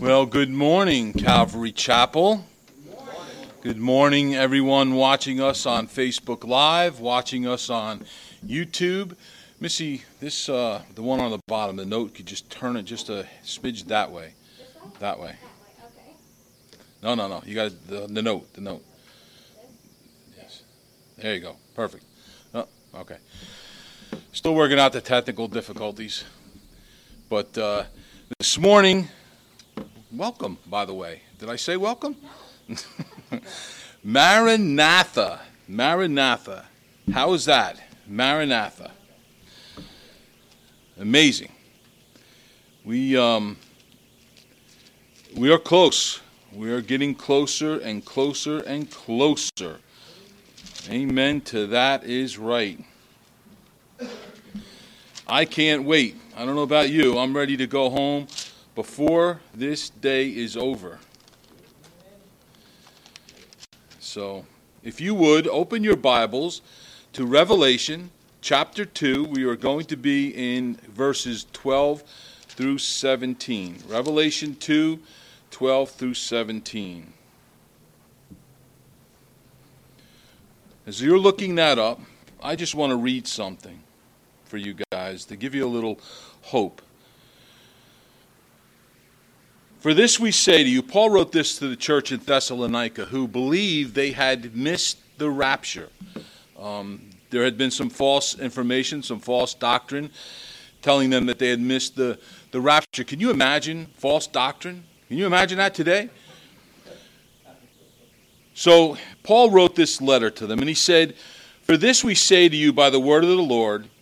Well, good morning, Calvary Chapel. Good morning, everyone watching us on Facebook Live, watching us on YouTube. Missy, this uh, the one on the bottom, the note, could just turn it just a smidge that way. That way. No, no, no. You got the, the note, the note. Yes. There you go. Perfect. Oh, okay. Still working out the technical difficulties. But uh, this morning, welcome, by the way. Did I say welcome? Maranatha. Maranatha. How is that? Maranatha. Amazing. We um, we are close. We are getting closer and closer and closer. Amen to that is right. I can't wait. I don't know about you. I'm ready to go home before this day is over. So, if you would, open your Bibles to Revelation chapter 2. We are going to be in verses 12 through 17. Revelation 2, 12 through 17. As you're looking that up, I just want to read something for you guys to give you a little hope. For this we say to you, Paul wrote this to the church in Thessalonica who believed they had missed the rapture. Um, there had been some false information, some false doctrine telling them that they had missed the, the rapture. Can you imagine false doctrine? Can you imagine that today? So, Paul wrote this letter to them, and he said, For this we say to you by the word of the Lord,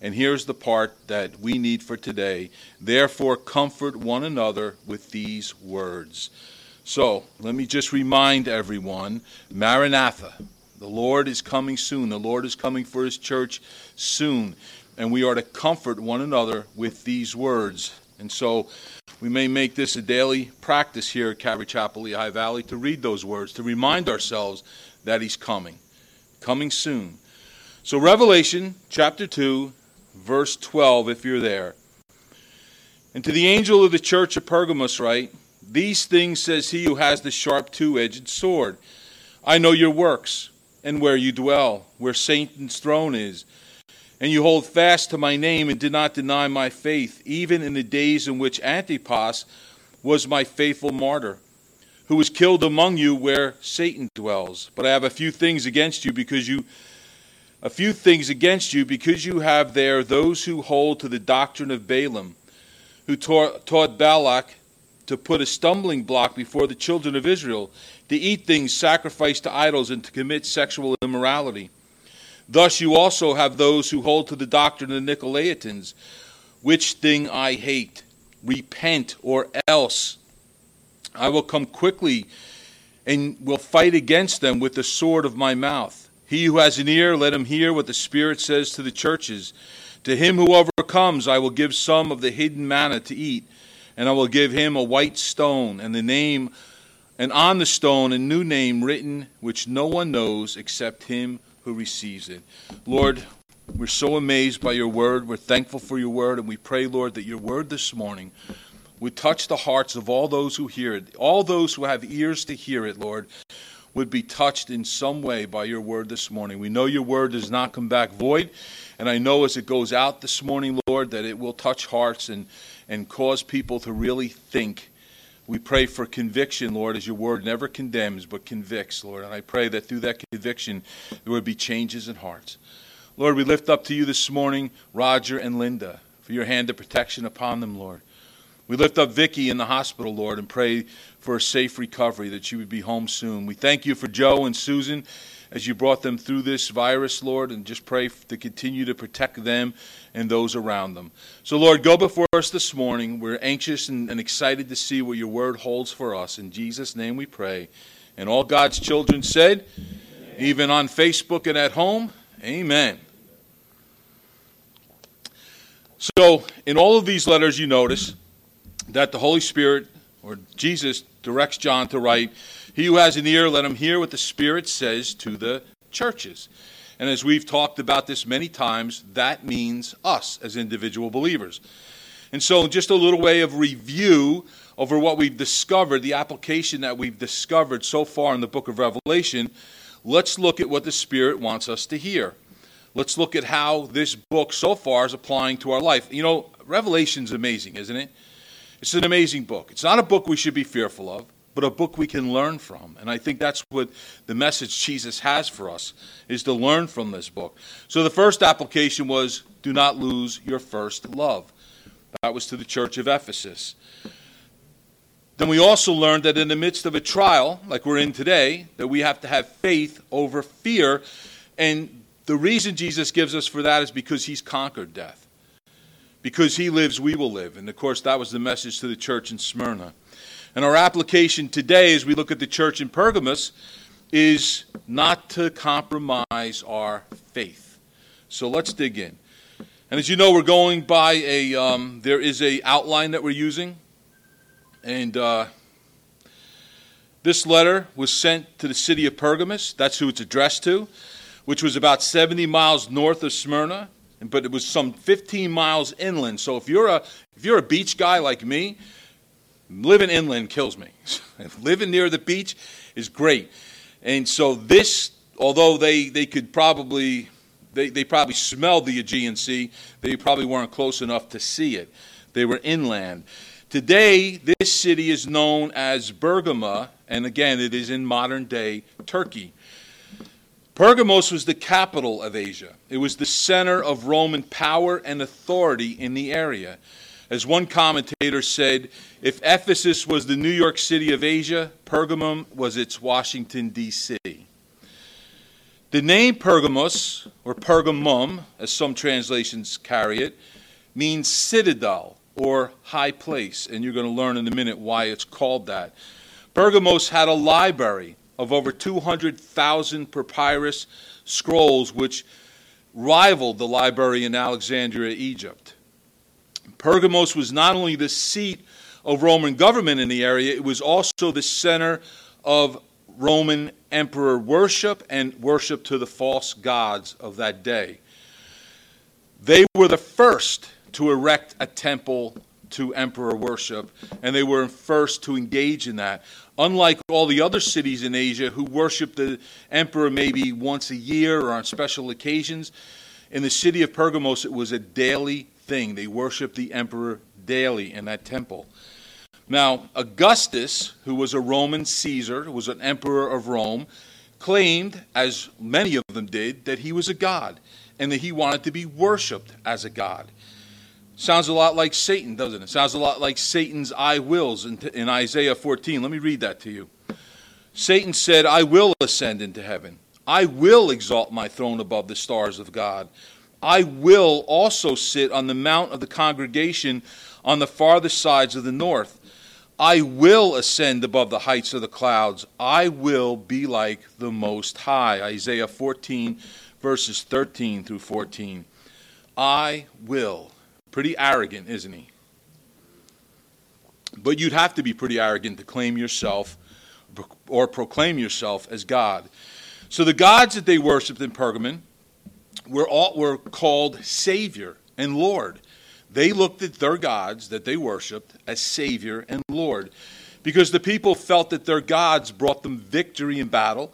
And here's the part that we need for today. Therefore, comfort one another with these words. So, let me just remind everyone Maranatha, the Lord is coming soon. The Lord is coming for his church soon. And we are to comfort one another with these words. And so, we may make this a daily practice here at Calvary Chapel, Lehigh Valley, to read those words, to remind ourselves that he's coming, coming soon. So, Revelation chapter 2, verse 12, if you're there. And to the angel of the church of Pergamos, write, These things says he who has the sharp two edged sword. I know your works, and where you dwell, where Satan's throne is. And you hold fast to my name and did not deny my faith, even in the days in which Antipas was my faithful martyr, who was killed among you where Satan dwells. But I have a few things against you because you a few things against you because you have there those who hold to the doctrine of Balaam, who taught, taught Balak to put a stumbling block before the children of Israel, to eat things sacrificed to idols, and to commit sexual immorality. Thus you also have those who hold to the doctrine of the Nicolaitans, which thing I hate. Repent, or else I will come quickly and will fight against them with the sword of my mouth. He who has an ear, let him hear what the Spirit says to the churches. To him who overcomes, I will give some of the hidden manna to eat, and I will give him a white stone, and the name, and on the stone a new name written, which no one knows except him who receives it. Lord, we're so amazed by your word. We're thankful for your word, and we pray, Lord, that your word this morning would touch the hearts of all those who hear it, all those who have ears to hear it, Lord would be touched in some way by your word this morning. We know your word does not come back void, and I know as it goes out this morning, Lord, that it will touch hearts and, and cause people to really think. We pray for conviction, Lord, as your word never condemns but convicts, Lord. And I pray that through that conviction there would be changes in hearts. Lord, we lift up to you this morning Roger and Linda for your hand of protection upon them, Lord. We lift up Vicky in the hospital, Lord, and pray for a safe recovery, that she would be home soon. We thank you for Joe and Susan as you brought them through this virus, Lord, and just pray to continue to protect them and those around them. So, Lord, go before us this morning. We're anxious and, and excited to see what your word holds for us. In Jesus' name we pray. And all God's children said, even on Facebook and at home. Amen. So, in all of these letters, you notice that the Holy Spirit or Jesus directs John to write, He who has an ear, let him hear what the Spirit says to the churches. And as we've talked about this many times, that means us as individual believers. And so, just a little way of review over what we've discovered, the application that we've discovered so far in the book of Revelation, let's look at what the Spirit wants us to hear. Let's look at how this book so far is applying to our life. You know, Revelation's amazing, isn't it? It's an amazing book. It's not a book we should be fearful of, but a book we can learn from. And I think that's what the message Jesus has for us is to learn from this book. So the first application was do not lose your first love. That was to the church of Ephesus. Then we also learned that in the midst of a trial, like we're in today, that we have to have faith over fear. And the reason Jesus gives us for that is because he's conquered death. Because he lives, we will live. And of course, that was the message to the church in Smyrna. And our application today, as we look at the church in Pergamos, is not to compromise our faith. So let's dig in. And as you know, we're going by a, um, there is a outline that we're using. And uh, this letter was sent to the city of Pergamos. That's who it's addressed to, which was about 70 miles north of Smyrna, but it was some 15 miles inland. So if you're a if you're a beach guy like me, living inland kills me. living near the beach is great. And so this, although they, they could probably they, they probably smelled the Aegean Sea, they probably weren't close enough to see it. They were inland. Today, this city is known as Bergama, and again, it is in modern day Turkey. Pergamos was the capital of Asia. It was the center of Roman power and authority in the area. As one commentator said, if Ephesus was the New York City of Asia, Pergamum was its Washington, D.C. The name Pergamos, or Pergamum, as some translations carry it, means citadel or high place, and you're going to learn in a minute why it's called that. Pergamos had a library of over 200,000 papyrus scrolls, which rivaled the library in Alexandria, Egypt. Pergamos was not only the seat of Roman government in the area, it was also the center of Roman emperor worship and worship to the false gods of that day. They were the first to erect a temple to emperor worship, and they were first to engage in that. Unlike all the other cities in Asia who worshiped the emperor maybe once a year or on special occasions, in the city of Pergamos it was a daily thing. They worshiped the emperor daily in that temple. Now, Augustus, who was a Roman Caesar, who was an emperor of Rome, claimed, as many of them did, that he was a god and that he wanted to be worshiped as a god. Sounds a lot like Satan, doesn't it? Sounds a lot like Satan's I wills in, in Isaiah 14. Let me read that to you. Satan said, I will ascend into heaven. I will exalt my throne above the stars of God. I will also sit on the mount of the congregation on the farthest sides of the north. I will ascend above the heights of the clouds. I will be like the Most High. Isaiah 14, verses 13 through 14. I will. Pretty arrogant, isn't he? But you'd have to be pretty arrogant to claim yourself or proclaim yourself as God. So the gods that they worshipped in Pergamon were, all, were called Savior and Lord. They looked at their gods that they worshiped as Savior and Lord because the people felt that their gods brought them victory in battle,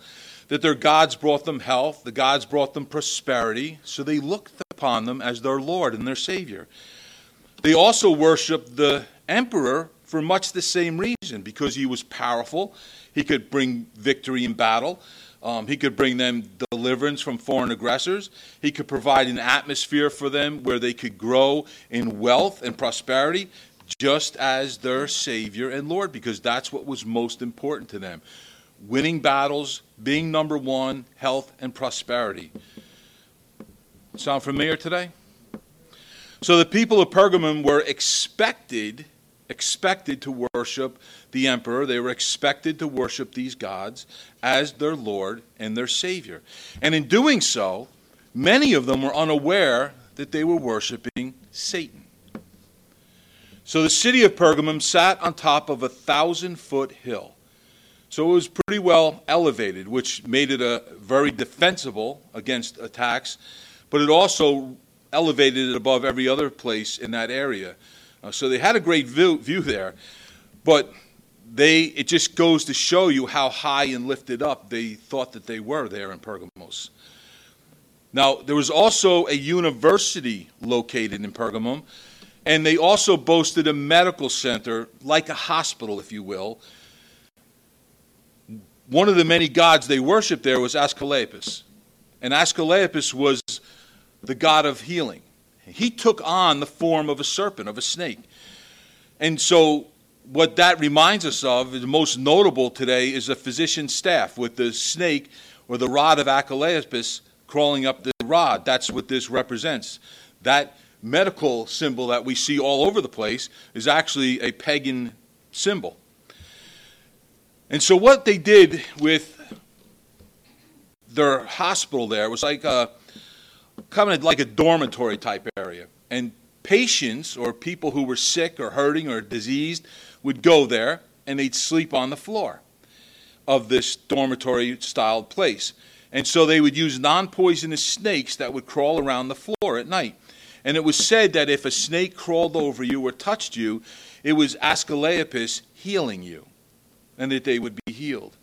that their gods brought them health, the gods brought them prosperity, so they looked upon them as their Lord and their Savior. They also worshiped the emperor for much the same reason because he was powerful, he could bring victory in battle. Um, he could bring them deliverance from foreign aggressors. He could provide an atmosphere for them where they could grow in wealth and prosperity, just as their Savior and Lord, because that's what was most important to them winning battles, being number one, health and prosperity. Sound familiar today? So the people of Pergamum were expected expected to worship the emperor. They were expected to worship these gods as their Lord and their Savior. And in doing so, many of them were unaware that they were worshiping Satan. So the city of Pergamum sat on top of a thousand foot hill. So it was pretty well elevated, which made it a very defensible against attacks, but it also elevated it above every other place in that area. Uh, so they had a great view, view there, but they it just goes to show you how high and lifted up they thought that they were there in Pergamos. Now, there was also a university located in Pergamum, and they also boasted a medical center, like a hospital, if you will. One of the many gods they worshiped there was Asclepius. And Asclepius was the god of healing. He took on the form of a serpent, of a snake. And so, what that reminds us of, is most notable today, is a physician's staff with the snake or the rod of Asclepius crawling up the rod. That's what this represents. That medical symbol that we see all over the place is actually a pagan symbol. And so, what they did with their hospital there was like a kind of like a dormitory type area. And patients or people who were sick or hurting or diseased would go there and they'd sleep on the floor of this dormitory styled place. And so they would use non poisonous snakes that would crawl around the floor at night. And it was said that if a snake crawled over you or touched you, it was Asclepius healing you, and that they would be healed.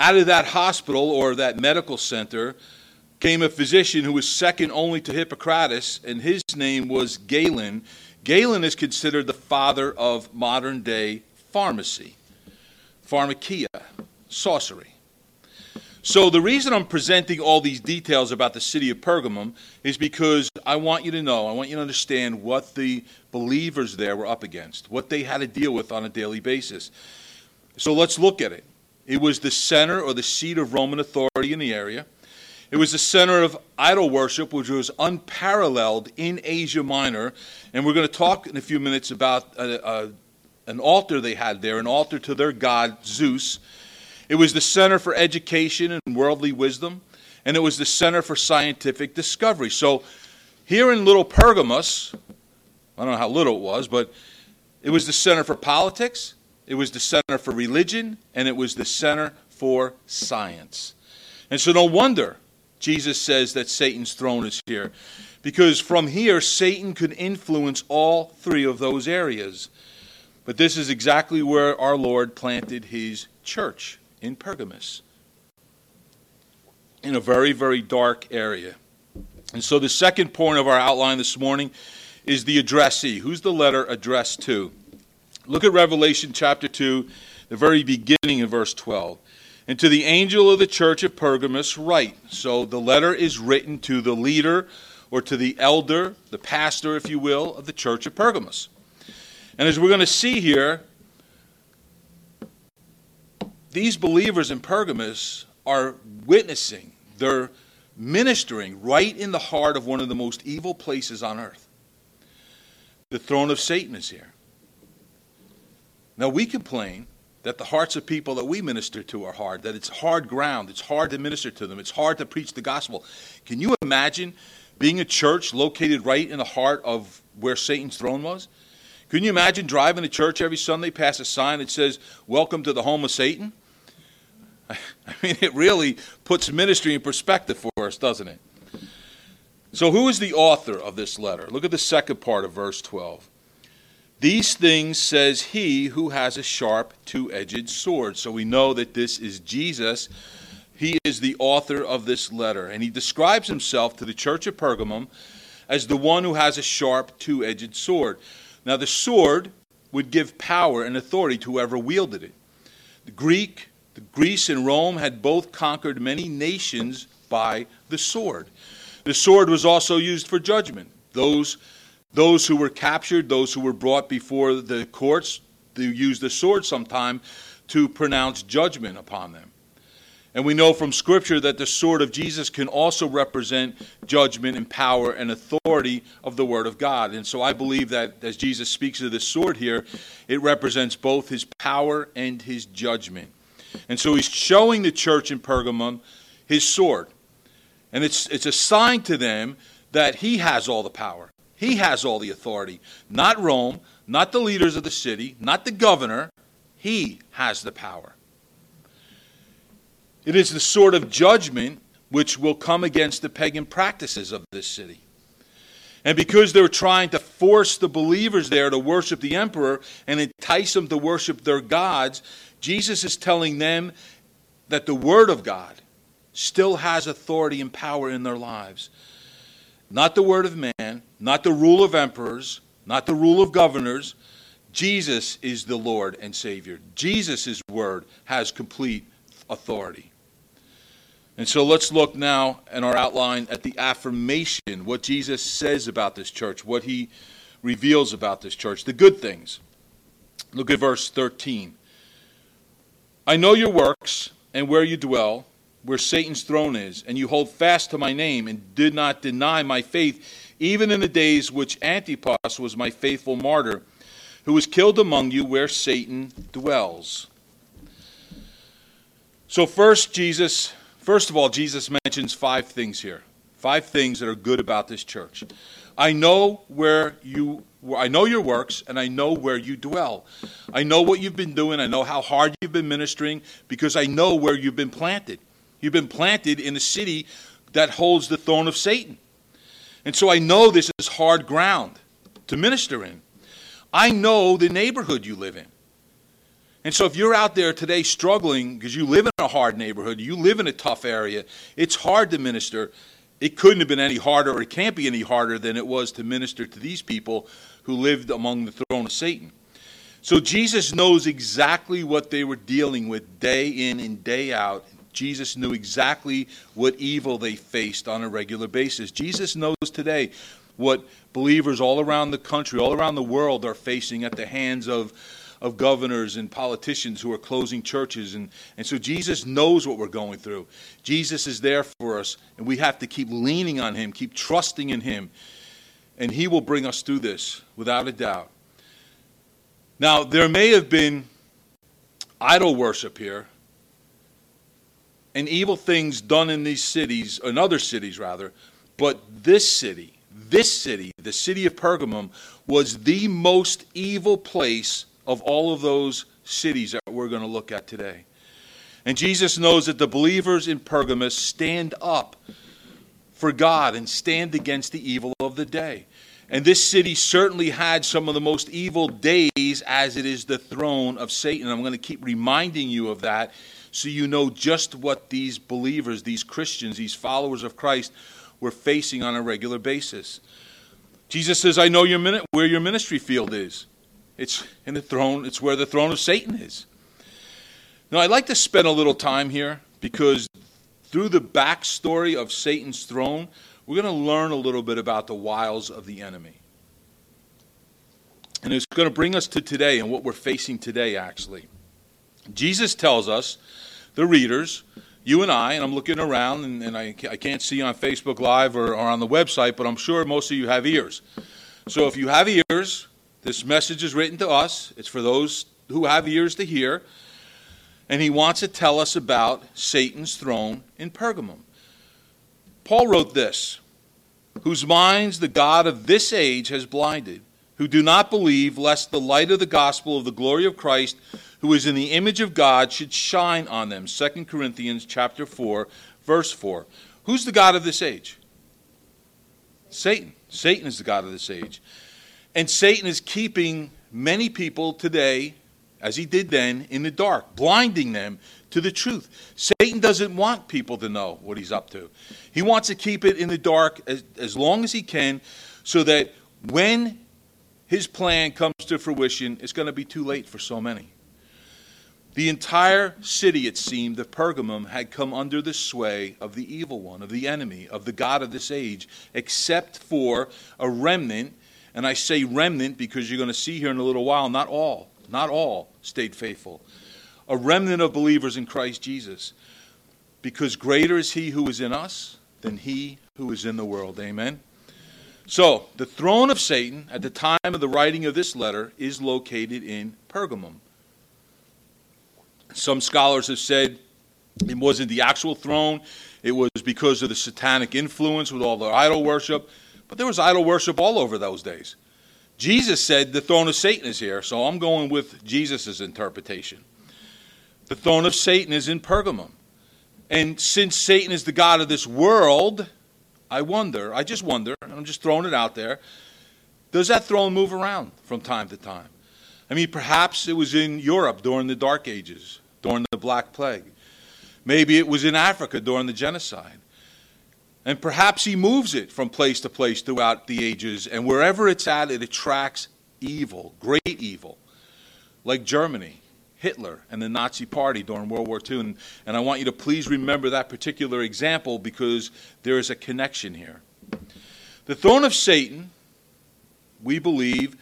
Out of that hospital or that medical center, came a physician who was second only to Hippocrates, and his name was Galen. Galen is considered the father of modern day pharmacy, pharmakia, sorcery. So, the reason I'm presenting all these details about the city of Pergamum is because I want you to know, I want you to understand what the believers there were up against, what they had to deal with on a daily basis. So, let's look at it. It was the center or the seat of Roman authority in the area. It was the center of idol worship, which was unparalleled in Asia Minor. And we're going to talk in a few minutes about a, a, an altar they had there, an altar to their god Zeus. It was the center for education and worldly wisdom, and it was the center for scientific discovery. So here in Little Pergamos, I don't know how little it was, but it was the center for politics, it was the center for religion, and it was the center for science. And so no wonder Jesus says that Satan's throne is here. Because from here, Satan could influence all three of those areas. But this is exactly where our Lord planted his church in Pergamos, in a very, very dark area. And so the second point of our outline this morning is the addressee. Who's the letter addressed to? Look at Revelation chapter 2, the very beginning of verse 12. And to the angel of the church of Pergamos, write. So the letter is written to the leader or to the elder, the pastor, if you will, of the church of Pergamos. And as we're going to see here, these believers in Pergamos are witnessing, they're ministering right in the heart of one of the most evil places on earth. The throne of Satan is here. Now we complain that the hearts of people that we minister to are hard, that it's hard ground, it's hard to minister to them, it's hard to preach the gospel. Can you imagine being a church located right in the heart of where Satan's throne was? Can you imagine driving to church every Sunday past a sign that says, Welcome to the home of Satan? I mean, it really puts ministry in perspective for us, doesn't it? So, who is the author of this letter? Look at the second part of verse 12. These things says he who has a sharp, two edged sword. So we know that this is Jesus. He is the author of this letter. And he describes himself to the church of Pergamum as the one who has a sharp, two edged sword. Now, the sword would give power and authority to whoever wielded it. The Greek, the Greece, and Rome had both conquered many nations by the sword. The sword was also used for judgment. Those those who were captured, those who were brought before the courts, they used the sword sometime to pronounce judgment upon them. And we know from Scripture that the sword of Jesus can also represent judgment and power and authority of the Word of God. And so I believe that as Jesus speaks of this sword here, it represents both his power and his judgment. And so he's showing the church in Pergamum his sword. And it's, it's a sign to them that he has all the power, he has all the authority. Not Rome, not the leaders of the city, not the governor. He has the power. It is the sort of judgment which will come against the pagan practices of this city. And because they're trying to force the believers there to worship the emperor and entice them to worship their gods, Jesus is telling them that the Word of God still has authority and power in their lives. Not the Word of man, not the rule of emperors, not the rule of governors. Jesus is the Lord and Savior. Jesus' Word has complete authority. And so let's look now in our outline at the affirmation, what Jesus says about this church, what he reveals about this church, the good things. Look at verse 13. I know your works and where you dwell, where Satan's throne is, and you hold fast to my name and did not deny my faith, even in the days which Antipas was my faithful martyr, who was killed among you where Satan dwells. So, first, Jesus First of all, Jesus mentions five things here. Five things that are good about this church. I know where you I know your works and I know where you dwell. I know what you've been doing. I know how hard you've been ministering because I know where you've been planted. You've been planted in a city that holds the throne of Satan. And so I know this is hard ground to minister in. I know the neighborhood you live in. And so, if you're out there today struggling because you live in a hard neighborhood, you live in a tough area, it's hard to minister. It couldn't have been any harder, or it can't be any harder than it was to minister to these people who lived among the throne of Satan. So, Jesus knows exactly what they were dealing with day in and day out. Jesus knew exactly what evil they faced on a regular basis. Jesus knows today what believers all around the country, all around the world, are facing at the hands of of governors and politicians who are closing churches. And, and so Jesus knows what we're going through. Jesus is there for us, and we have to keep leaning on Him, keep trusting in Him, and He will bring us through this without a doubt. Now, there may have been idol worship here and evil things done in these cities, in other cities rather, but this city, this city, the city of Pergamum, was the most evil place of all of those cities that we're going to look at today. And Jesus knows that the believers in Pergamos stand up for God and stand against the evil of the day. And this city certainly had some of the most evil days as it is the throne of Satan. I'm going to keep reminding you of that so you know just what these believers, these Christians, these followers of Christ were facing on a regular basis. Jesus says, I know your where your ministry field is. It's in the throne, it's where the throne of Satan is. Now, I'd like to spend a little time here because through the backstory of Satan's throne, we're going to learn a little bit about the wiles of the enemy. And it's going to bring us to today and what we're facing today, actually. Jesus tells us, the readers, you and I, and I'm looking around, and, and I, I, can't see on Facebook Live or, or on the website, but I'm sure most of you have ears. So if you have ears, this message is written to us, it's for those who have ears to hear. And he wants to tell us about Satan's throne in Pergamum. Paul wrote this Whose minds the God of this age has blinded, who do not believe, lest the light of the gospel of the glory of Christ, who is in the image of God, should shine on them. 2 Corinthians chapter 4, verse 4. Who's the God of this age? Satan. Satan is the God of this age. And Satan is keeping many people today, as he did then, in the dark, blinding them to the truth. Satan doesn't want people to know what he's up to. He wants to keep it in the dark as, as long as he can so that when his plan comes to fruition, it's going to be too late for so many. The entire city, it seemed, of Pergamum had come under the sway of the evil one, of the enemy, of the God of this age, except for a remnant and I say remnant because you're going to see here in a little while, not all, not all stayed faithful. A remnant of believers in Christ Jesus. because greater is he who is in us than he who is in the world. Amen. So, the throne of Satan at the time of the writing of this letter is located in Pergamum. Some scholars have said it wasn't the actual throne, it was because of the satanic influence with all the idol worship. But there was idol worship all over those days. Jesus said the throne of Satan is here, so I'm going with Jesus' interpretation. The throne of Satan is in Pergamum. And since Satan is the God of this world, I wonder, I just wonder, and I'm just throwing it out there, does that throne move around from time to time? I mean, perhaps it was in Europe during the Dark Ages, during the Black Plague. Maybe it was in Africa during the genocide. And perhaps he moves it from place to place throughout the ages, and wherever it's at, it attracts evil, great evil, like Germany, Hitler, and the Nazi Party during World War II. And, and I want you to please remember that particular example because there is a connection here. The throne of Satan, we believe,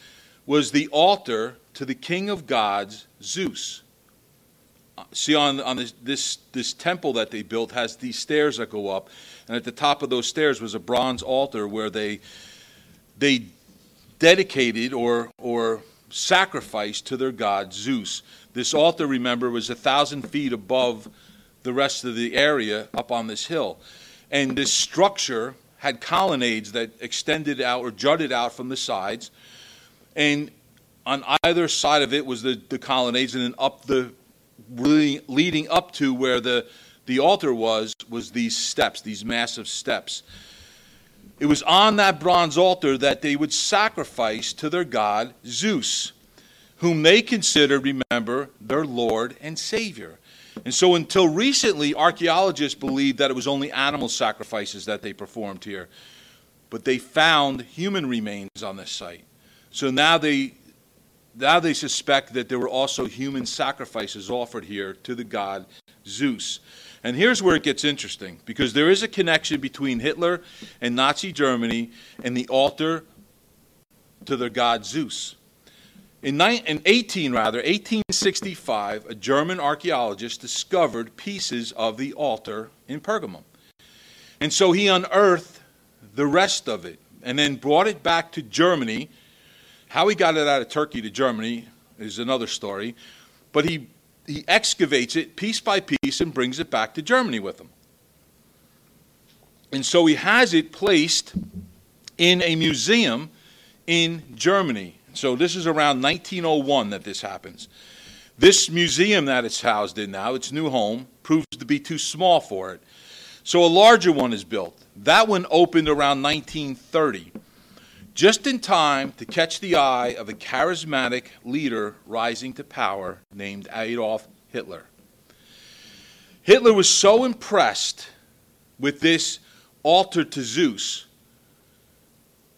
was the altar to the king of gods, Zeus see on, on this, this, this temple that they built has these stairs that go up and at the top of those stairs was a bronze altar where they they dedicated or or sacrificed to their god zeus. This altar remember was a thousand feet above the rest of the area up on this hill. And this structure had colonnades that extended out or jutted out from the sides. And on either side of it was the, the colonnades and then up the really leading up to where the, the altar was, was these steps, these massive steps. It was on that bronze altar that they would sacrifice to their god Zeus, whom they considered, remember, their Lord and Savior. And so until recently, archaeologists believed that it was only animal sacrifices that they performed here. But they found human remains on this site. So now they now they suspect that there were also human sacrifices offered here to the god Zeus. And here's where it gets interesting because there is a connection between Hitler and Nazi Germany and the altar to their god Zeus. In, 18 rather 1865, a German archaeologist discovered pieces of the altar in Pergamum. And so he unearthed the rest of it and then brought it back to Germany how he got it out of Turkey to Germany is another story, but he, he excavates it piece by piece and brings it back to Germany with him. And so he has it placed in a museum in Germany. So this is around 1901 that this happens. This museum that it's housed in now, its new home, proves to be too small for it. So a larger one is built. That one opened around 1930 just in time to catch the eye of a charismatic leader rising to power named Adolf Hitler. Hitler was so impressed with this altar to Zeus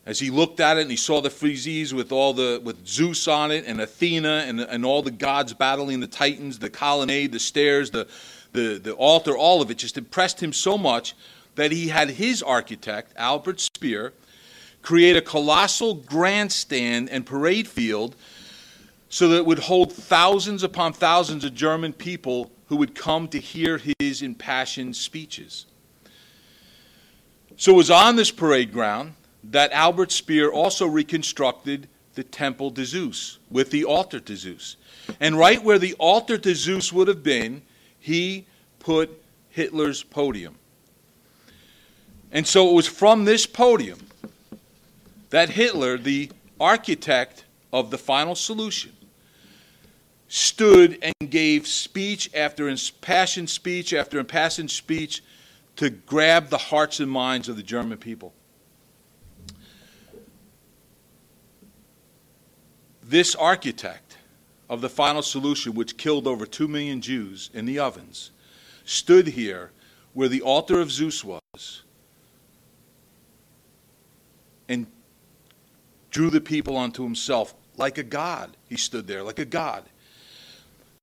as he looked at it and he saw the friezes with all the with Zeus on it and Athena and, and all the gods battling the titans, the colonnade, the stairs, the, the, the altar, all of it just impressed him so much that he had his architect, Albert Speer, create a colossal grandstand and parade field so that it would hold thousands upon thousands of German people who would come to hear his impassioned speeches. So it was on this parade ground that Albert Speer also reconstructed the temple to Zeus with the altar to Zeus. And right where the altar to Zeus would have been, he put Hitler's podium. And so it was from this podium that Hitler, the architect of the final solution, stood and gave speech after impassioned speech after impassioned speech to grab the hearts and minds of the German people. This architect of the final solution, which killed over 2 million Jews in the ovens, stood here where the altar of Zeus was drew the people unto himself like a god. He stood there like a god.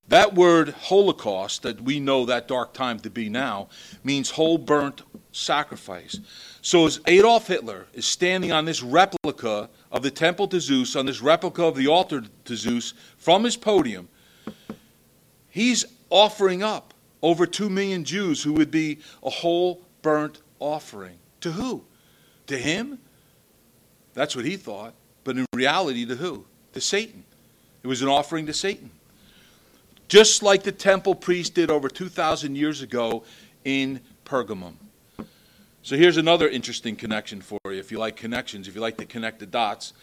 That word Holocaust, that we know that dark time to be now, means whole burnt sacrifice. So as Adolf Hitler is standing on this replica of the temple to Zeus, on this replica of the altar to Zeus, from his podium, he's offering up over 2 million Jews who would be a whole burnt offering. To who? To him? That's what he thought. But in reality, to who? To Satan. It was an offering to Satan. Just like the temple priest did over 2,000 years ago in Pergamum. So here's another interesting connection for you, if you like connections, if you like to connect the dots.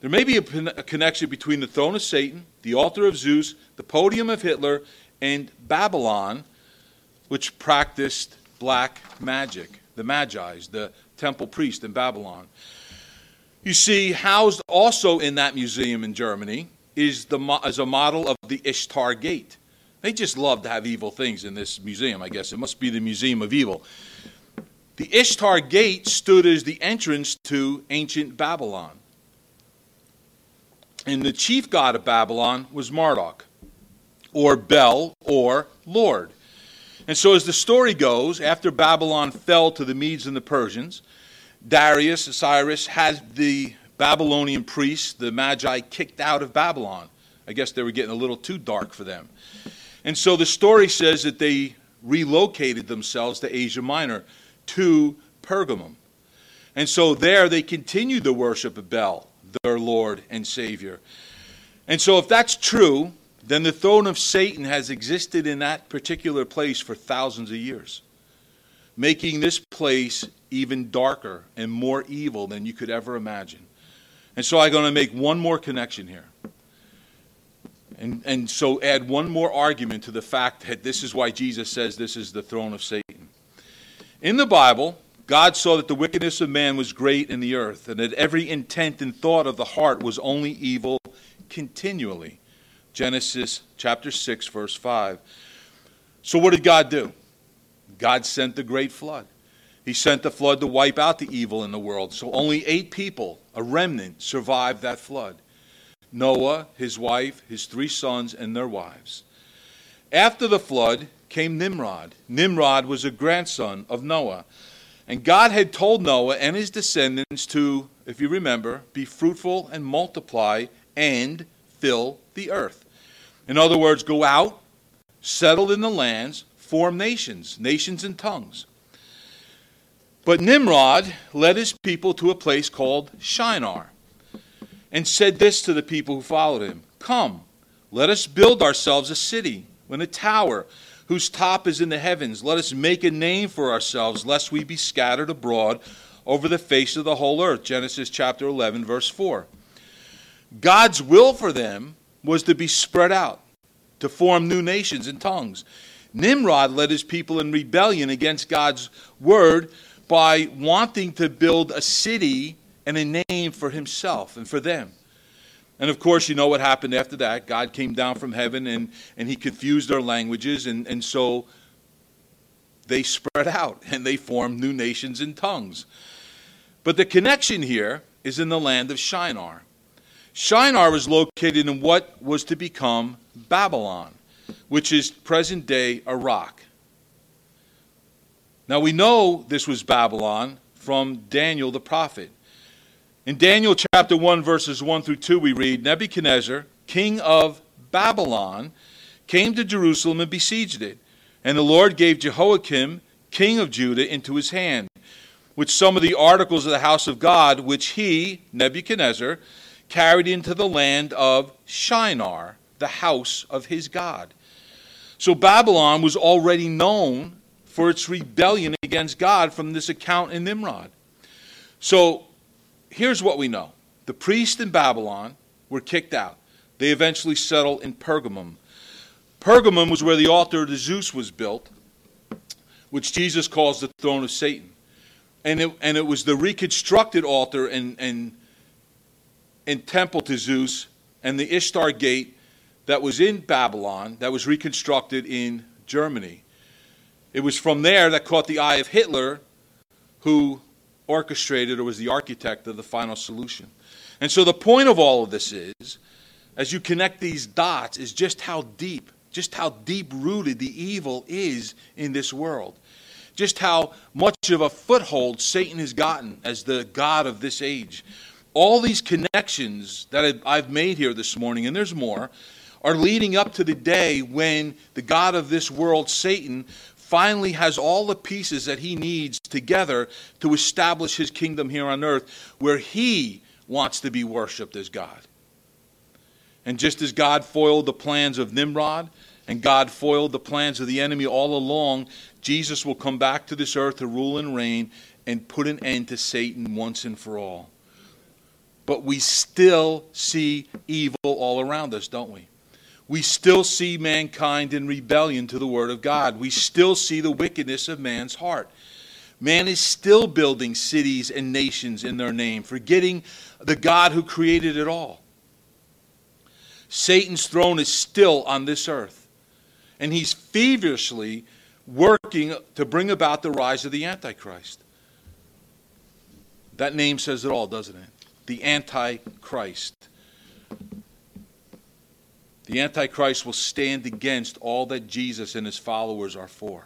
There may be a, a connection between the throne of Satan, the altar of Zeus, the podium of Hitler, and Babylon, which practiced black magic, the Magi's, the temple priest in Babylon. You see, housed also in that museum in Germany is, the, is a model of the Ishtar Gate. They just love to have evil things in this museum, I guess. It must be the Museum of Evil. The Ishtar Gate stood as the entrance to ancient Babylon. And the chief god of Babylon was Marduk, or Bel, or Lord. And so, as the story goes, after Babylon fell to the Medes and the Persians, Darius, Cyrus, had the Babylonian priests, the Magi, kicked out of Babylon. I guess they were getting a little too dark for them. And so the story says that they relocated themselves to Asia Minor, to Pergamum. And so there they continued the worship of Bel, their Lord and Savior. And so if that's true, then the throne of Satan has existed in that particular place for thousands of years, making this place even darker and more evil than you could ever imagine. And so I'm going to make one more connection here. And, and so add one more argument to the fact that this is why Jesus says this is the throne of Satan. In the Bible, God saw that the wickedness of man was great in the earth, and that every intent and thought of the heart was only evil continually. Genesis chapter 6, verse 5. So, what did God do? God sent the great flood. He sent the flood to wipe out the evil in the world. So, only eight people, a remnant, survived that flood Noah, his wife, his three sons, and their wives. After the flood came Nimrod. Nimrod was a grandson of Noah. And God had told Noah and his descendants to, if you remember, be fruitful and multiply and fill the earth. In other words, go out, settle in the lands, form nations, nations and tongues. But Nimrod led his people to a place called Shinar and said this to the people who followed him Come, let us build ourselves a city and a tower whose top is in the heavens. Let us make a name for ourselves, lest we be scattered abroad over the face of the whole earth. Genesis chapter 11, verse 4. God's will for them was to be spread out, to form new nations and tongues. Nimrod led his people in rebellion against God's word by wanting to build a city and a name for himself and for them. And of course, you know what happened after that. God came down from heaven and, and he confused their languages, and, and so they spread out and they formed new nations and tongues. But the connection here is in the land of Shinar. Shinar was located in what was to become Babylon, which is present day Iraq. Now we know this was Babylon from Daniel the prophet. In Daniel chapter 1, verses 1 through 2, we read Nebuchadnezzar, king of Babylon, came to Jerusalem and besieged it. And the Lord gave Jehoiakim, king of Judah, into his hand, with some of the articles of the house of God, which he, Nebuchadnezzar, carried into the land of Shinar, the house of his God. So Babylon was already known for its rebellion against God from this account in Nimrod. So here's what we know the priests in Babylon were kicked out. They eventually settled in Pergamum. Pergamum was where the altar to Zeus was built, which Jesus calls the throne of Satan. And it, and it was the reconstructed altar and, and, and temple to Zeus and the Ishtar gate that was in Babylon that was reconstructed in Germany. It was from there that caught the eye of Hitler, who orchestrated or was the architect of the final solution. And so the point of all of this is, as you connect these dots, is just how deep, just how deep rooted the evil is in this world. Just how much of a foothold Satan has gotten as the God of this age. All these connections that I've made here this morning, and there's more, are leading up to the day when the God of this world, Satan, finally has all the pieces that he needs together to establish his kingdom here on earth, where he wants to be worshiped as God. And just as God foiled the plans of Nimrod and God foiled the plans of the enemy all along, Jesus will come back to this earth to rule and reign and put an end to Satan once and for all. But we still see evil all around us, don't we? We still see mankind in rebellion to the Word of God. We still see the wickedness of man's heart. Man is still building cities and nations in their name, forgetting the God who created it all. Satan's throne is still on this earth, and he's feverishly working to bring about the rise of the Antichrist. That name says it all, doesn't it? The Antichrist. The Antichrist will stand against all that Jesus and his followers are for.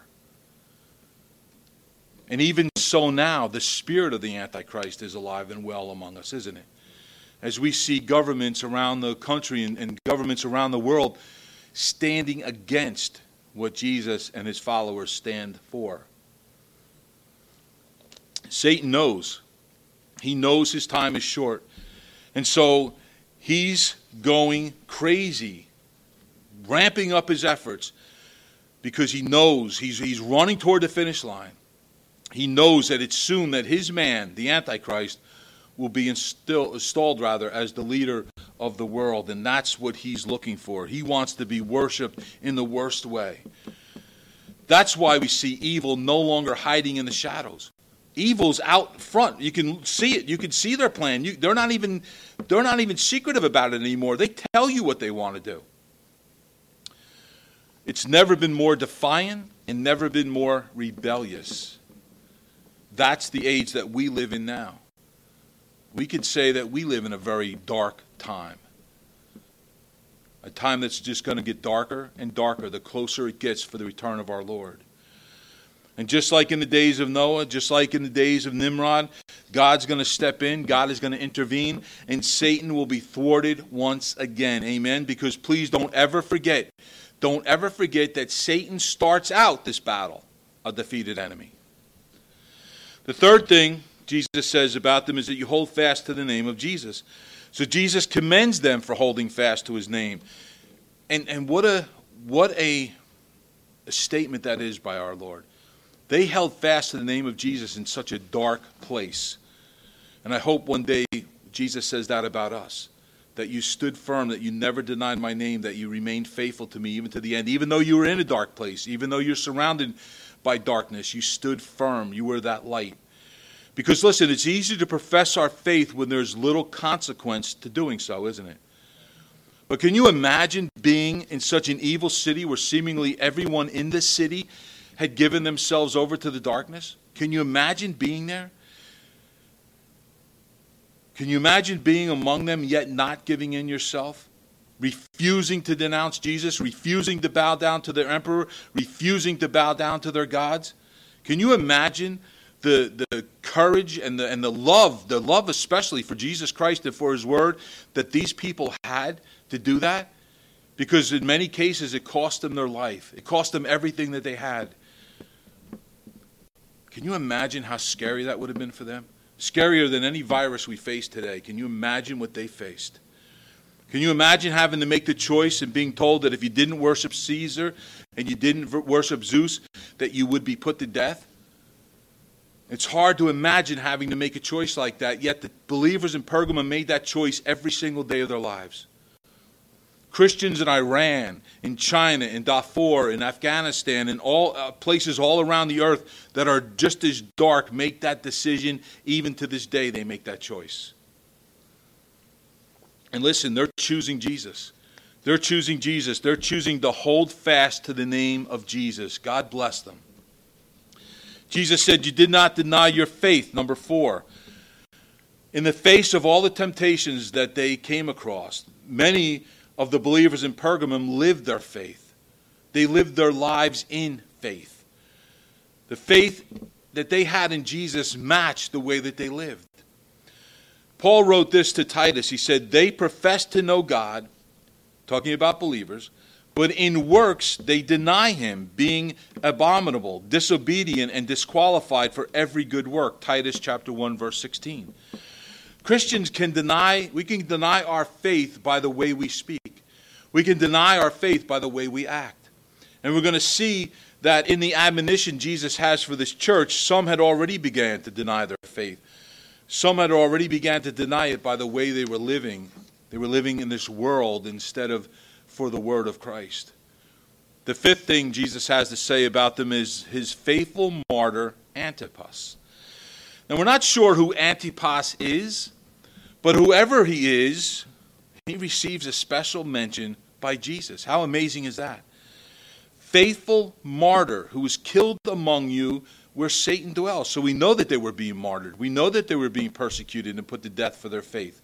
And even so now, the spirit of the Antichrist is alive and well among us, isn't it? As we see governments around the country and, and governments around the world standing against what Jesus and his followers stand for. Satan knows. He knows his time is short. And so he's going crazy, ramping up his efforts because he knows he's, he's running toward the finish line. He knows that it's soon that his man, the Antichrist, will be instill, installed rather as the leader of the world and that's what he's looking for. He wants to be worshiped in the worst way. That's why we see evil no longer hiding in the shadows. Evil's out front. You can see it. You can see their plan. You, they're not even they're not even secretive about it anymore. They tell you what they want to do it's never been more defiant and never been more rebellious that's the age that we live in now we could say that we live in a very dark time. A time that's just going to get darker and darker the closer it gets for the return of our Lord. And just like in the days of Noah, just like in the days of Nimrod, God's going to step in, God is going to intervene, and Satan will be thwarted once again. Amen? Because please don't ever forget, don't ever forget that Satan starts out this battle a defeated enemy. The third thing Jesus says about them is that you hold fast to the name of Jesus. So Jesus commends them for holding fast to his name. And, and what, a, what a, a statement that is by our Lord. They held fast to the name of Jesus in such a dark place. And I hope one day Jesus says that about us that you stood firm, that you never denied my name, that you remained faithful to me even to the end. Even though you were in a dark place, even though you're surrounded by darkness, you stood firm. You were that light. Because listen, it's easy to profess our faith when there's little consequence to doing so, isn't it? But can you imagine being in such an evil city where seemingly everyone in the city had given themselves over to the darkness? Can you imagine being there? Can you imagine being among them yet not giving in yourself? Refusing to denounce Jesus, refusing to bow down to their emperor, refusing to bow down to their gods? Can you imagine the, the courage and the, and the love, the love especially for Jesus Christ and for His Word that these people had to do that. Because in many cases it cost them their life, it cost them everything that they had. Can you imagine how scary that would have been for them? Scarier than any virus we face today. Can you imagine what they faced? Can you imagine having to make the choice and being told that if you didn't worship Caesar and you didn't worship Zeus, that you would be put to death? It's hard to imagine having to make a choice like that, yet the believers in Pergamum made that choice every single day of their lives. Christians in Iran, in China, in Darfur, in Afghanistan, in all uh, places all around the earth that are just as dark make that decision. Even to this day, they make that choice. And listen, they're choosing Jesus. They're choosing Jesus. They're choosing to hold fast to the name of Jesus. God bless them. Jesus said, You did not deny your faith. Number four. In the face of all the temptations that they came across, many of the believers in Pergamum lived their faith. They lived their lives in faith. The faith that they had in Jesus matched the way that they lived. Paul wrote this to Titus. He said, They profess to know God, talking about believers, but in works they deny him, being abominable, disobedient, and disqualified for every good work. Titus chapter 1, verse 16. Christians can deny, we can deny our faith by the way we speak. We can deny our faith by the way we act. And we're going to see that in the admonition Jesus has for this church, some had already began to deny their faith. Some had already began to deny it by the way they were living. They were living in this world instead of for the word of Christ. The fifth thing Jesus has to say about them is his faithful martyr, Antipas. Now, we're not sure who Antipas is, but whoever he is, he receives a special mention by Jesus. How amazing is that? Faithful martyr who was killed among you where Satan dwells. So we know that they were being martyred. We know that they were being persecuted and put to death for their faith.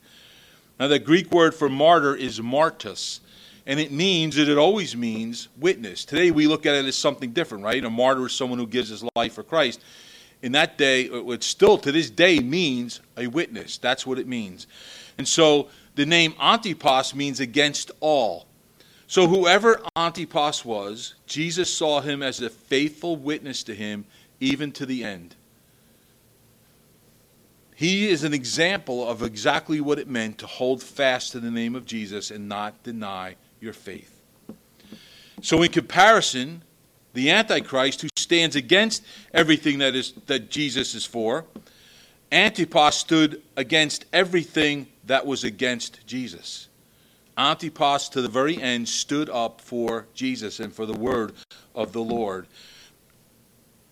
Now, the Greek word for martyr is martus, and it means, it always means witness. Today we look at it as something different, right? A martyr is someone who gives his life for Christ in that day, it still to this day means a witness. That's what it means. And so the name Antipas means against all. So whoever Antipas was, Jesus saw him as a faithful witness to him even to the end. He is an example of exactly what it meant to hold fast to the name of Jesus and not deny your faith. So, in comparison, the Antichrist, who stands against everything that, is, that Jesus is for. Antipas stood against everything that was against Jesus. Antipas, to the very end, stood up for Jesus and for the word of the Lord.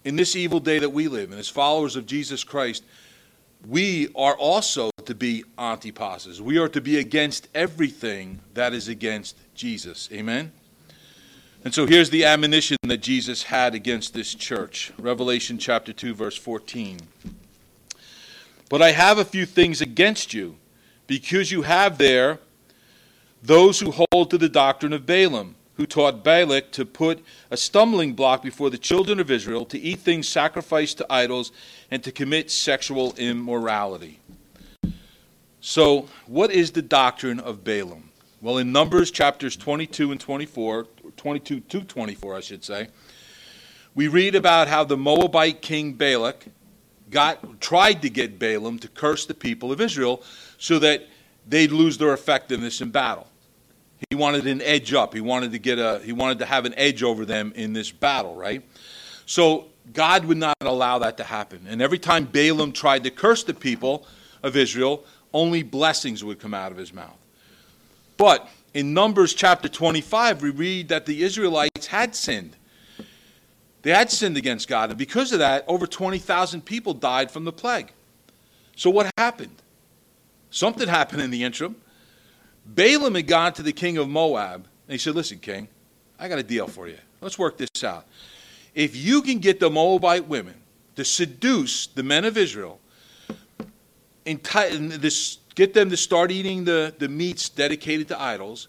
In this evil day that we live in, as followers of Jesus Christ, we are also to be antipasses. We are to be against everything that is against Jesus. Amen? And so here's the admonition that Jesus had against this church Revelation chapter 2, verse 14. But I have a few things against you, because you have there those who hold to the doctrine of Balaam, who taught Balak to put a stumbling block before the children of Israel, to eat things sacrificed to idols, and to commit sexual immorality. So, what is the doctrine of Balaam? Well, in Numbers chapters 22 and 24, 22 to 24, I should say, we read about how the Moabite king Balak got tried to get Balaam to curse the people of Israel so that they'd lose their effectiveness in battle. He wanted an edge up. He wanted to get a he wanted to have an edge over them in this battle, right? So God would not allow that to happen. And every time Balaam tried to curse the people of Israel, only blessings would come out of his mouth. But in Numbers chapter 25, we read that the Israelites had sinned. They had sinned against God, and because of that, over 20,000 people died from the plague. So, what happened? Something happened in the interim. Balaam had gone to the king of Moab, and he said, Listen, king, I got a deal for you. Let's work this out. If you can get the Moabite women to seduce the men of Israel, and this get them to start eating the, the meats dedicated to idols,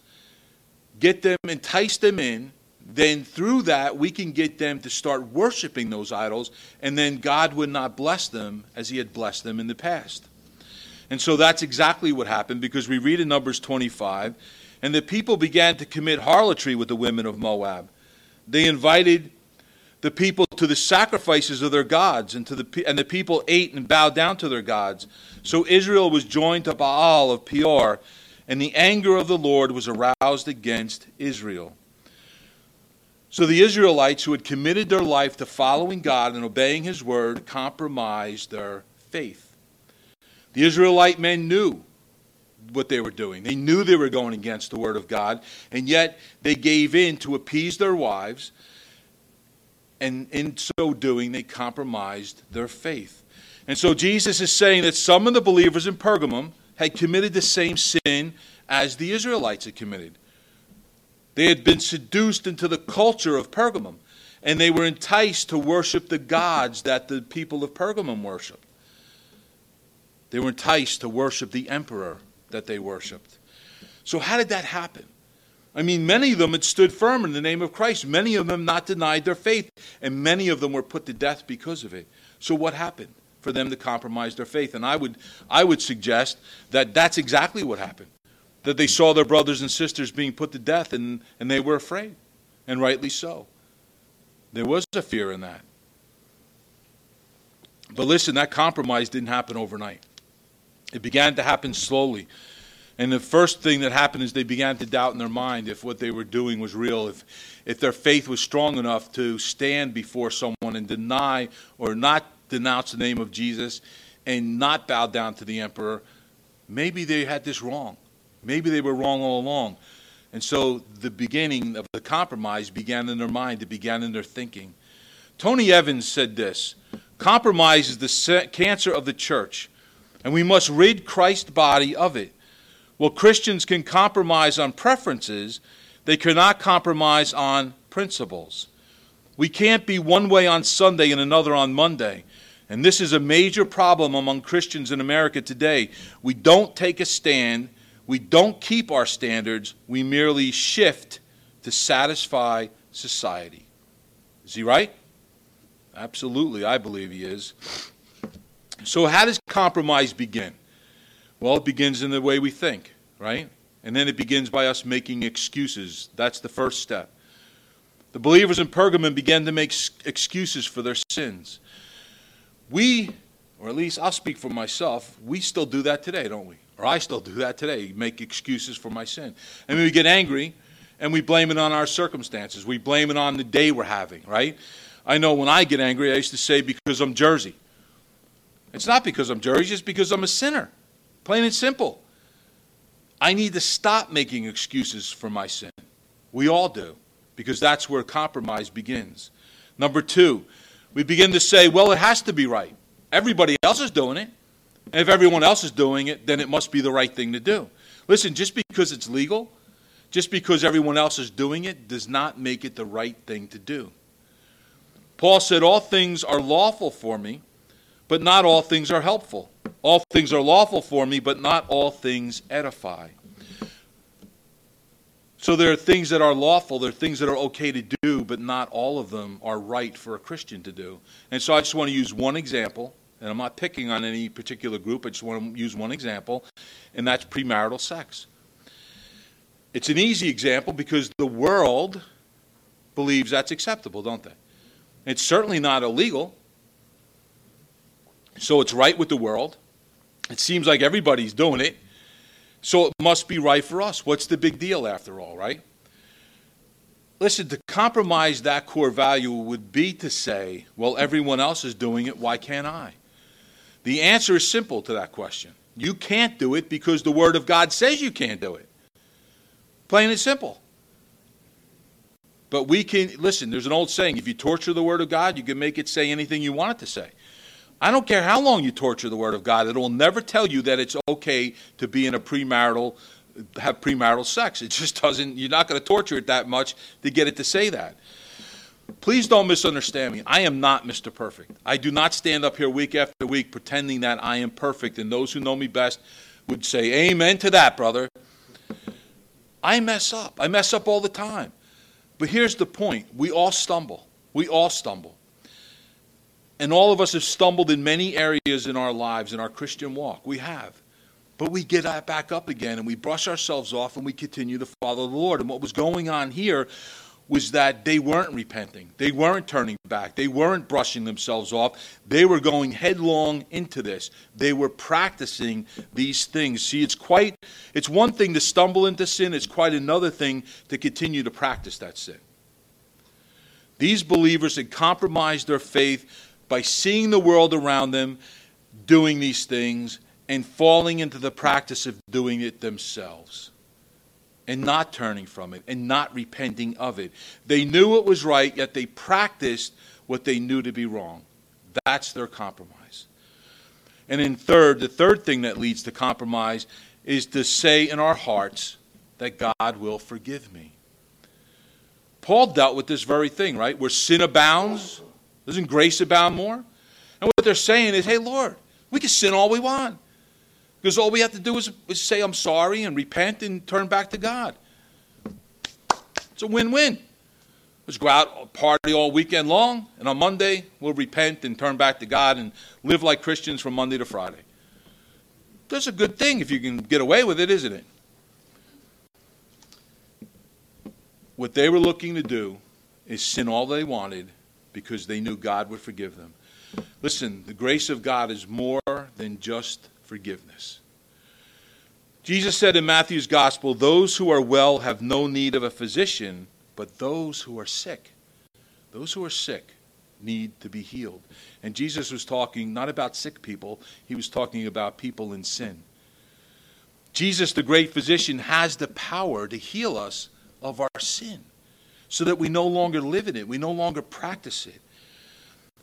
get them, entice them in, then through that we can get them to start worshiping those idols, and then God would not bless them as He had blessed them in the past. And so that's exactly what happened because we read in Numbers 25, and the people began to commit harlotry with the women of Moab. They invited the people to the sacrifices of their gods, and, to the, and the people ate and bowed down to their gods. So Israel was joined to Baal of Peor, and the anger of the Lord was aroused against Israel. So the Israelites who had committed their life to following God and obeying His word compromised their faith. The Israelite men knew what they were doing. They knew they were going against the word of God, and yet they gave in to appease their wives and in so doing, they compromised their faith. And so Jesus is saying that some of the believers in Pergamum had committed the same sin as the Israelites had committed. They had been seduced into the culture of Pergamum, and they were enticed to worship the gods that the people of Pergamum worshiped. They were enticed to worship the emperor that they worshiped. So, how did that happen? I mean, many of them had stood firm in the name of Christ. Many of them not denied their faith, and many of them were put to death because of it. So what happened for them to compromise their faith? And I would, I would suggest that that's exactly what happened. that they saw their brothers and sisters being put to death and, and they were afraid, and rightly so. There was a fear in that. But listen, that compromise didn't happen overnight. It began to happen slowly. And the first thing that happened is they began to doubt in their mind if what they were doing was real, if, if their faith was strong enough to stand before someone and deny or not denounce the name of Jesus and not bow down to the emperor. Maybe they had this wrong. Maybe they were wrong all along. And so the beginning of the compromise began in their mind, it began in their thinking. Tony Evans said this Compromise is the cancer of the church, and we must rid Christ's body of it. Well, Christians can compromise on preferences, they cannot compromise on principles. We can't be one way on Sunday and another on Monday. And this is a major problem among Christians in America today. We don't take a stand, we don't keep our standards, we merely shift to satisfy society. Is he right? Absolutely, I believe he is. So, how does compromise begin? Well, it begins in the way we think, right? And then it begins by us making excuses. That's the first step. The believers in Pergamum began to make excuses for their sins. We, or at least I'll speak for myself, we still do that today, don't we? Or I still do that today, make excuses for my sin. And we get angry and we blame it on our circumstances. We blame it on the day we're having, right? I know when I get angry, I used to say because I'm Jersey. It's not because I'm Jersey, it's because I'm a sinner. Plain and simple. I need to stop making excuses for my sin. We all do, because that's where compromise begins. Number two, we begin to say, well, it has to be right. Everybody else is doing it. And if everyone else is doing it, then it must be the right thing to do. Listen, just because it's legal, just because everyone else is doing it, does not make it the right thing to do. Paul said, All things are lawful for me, but not all things are helpful. All things are lawful for me, but not all things edify. So there are things that are lawful, there are things that are okay to do, but not all of them are right for a Christian to do. And so I just want to use one example, and I'm not picking on any particular group, I just want to use one example, and that's premarital sex. It's an easy example because the world believes that's acceptable, don't they? It's certainly not illegal. So it's right with the world. It seems like everybody's doing it. So it must be right for us. What's the big deal after all, right? Listen, to compromise that core value would be to say, well, everyone else is doing it, why can't I? The answer is simple to that question. You can't do it because the Word of God says you can't do it. Plain and simple. But we can, listen, there's an old saying if you torture the Word of God, you can make it say anything you want it to say. I don't care how long you torture the Word of God, it will never tell you that it's okay to be in a premarital, have premarital sex. It just doesn't, you're not going to torture it that much to get it to say that. Please don't misunderstand me. I am not Mr. Perfect. I do not stand up here week after week pretending that I am perfect, and those who know me best would say, Amen to that, brother. I mess up. I mess up all the time. But here's the point we all stumble. We all stumble. And all of us have stumbled in many areas in our lives, in our Christian walk. We have. But we get back up again and we brush ourselves off and we continue to follow the Lord. And what was going on here was that they weren't repenting. They weren't turning back. They weren't brushing themselves off. They were going headlong into this. They were practicing these things. See, it's quite it's one thing to stumble into sin, it's quite another thing to continue to practice that sin. These believers had compromised their faith by seeing the world around them doing these things and falling into the practice of doing it themselves and not turning from it and not repenting of it. They knew it was right, yet they practiced what they knew to be wrong. That's their compromise. And in third, the third thing that leads to compromise is to say in our hearts that God will forgive me. Paul dealt with this very thing, right? Where sin abounds, doesn't grace abound more? And what they're saying is, hey, Lord, we can sin all we want. Because all we have to do is, is say, I'm sorry, and repent and turn back to God. It's a win win. Let's go out, party all weekend long, and on Monday, we'll repent and turn back to God and live like Christians from Monday to Friday. That's a good thing if you can get away with it, isn't it? what they were looking to do is sin all they wanted because they knew God would forgive them. Listen, the grace of God is more than just forgiveness. Jesus said in Matthew's gospel, Those who are well have no need of a physician, but those who are sick. Those who are sick need to be healed. And Jesus was talking not about sick people, he was talking about people in sin. Jesus, the great physician, has the power to heal us of our sin so that we no longer live in it, we no longer practice it.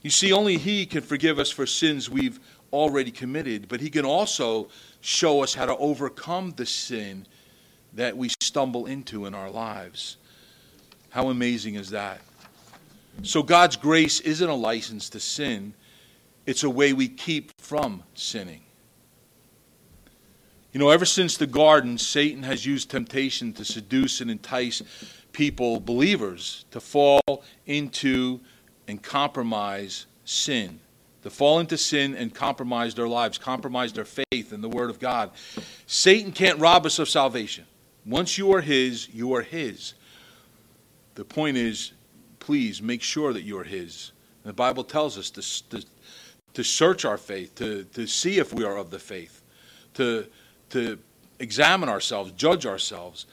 You see, only He can forgive us for sins we've already committed, but He can also show us how to overcome the sin that we stumble into in our lives. How amazing is that? So, God's grace isn't a license to sin, it's a way we keep from sinning. You know, ever since the garden, Satan has used temptation to seduce and entice people, believers, to fall into and compromise sin to fall into sin and compromise their lives, compromise their faith in the Word of God. Satan can't rob us of salvation. Once you are His, you are His. The point is, please make sure that you are His. And the Bible tells us to, to, to search our faith, to, to see if we are of the faith, to, to examine ourselves, judge ourselves.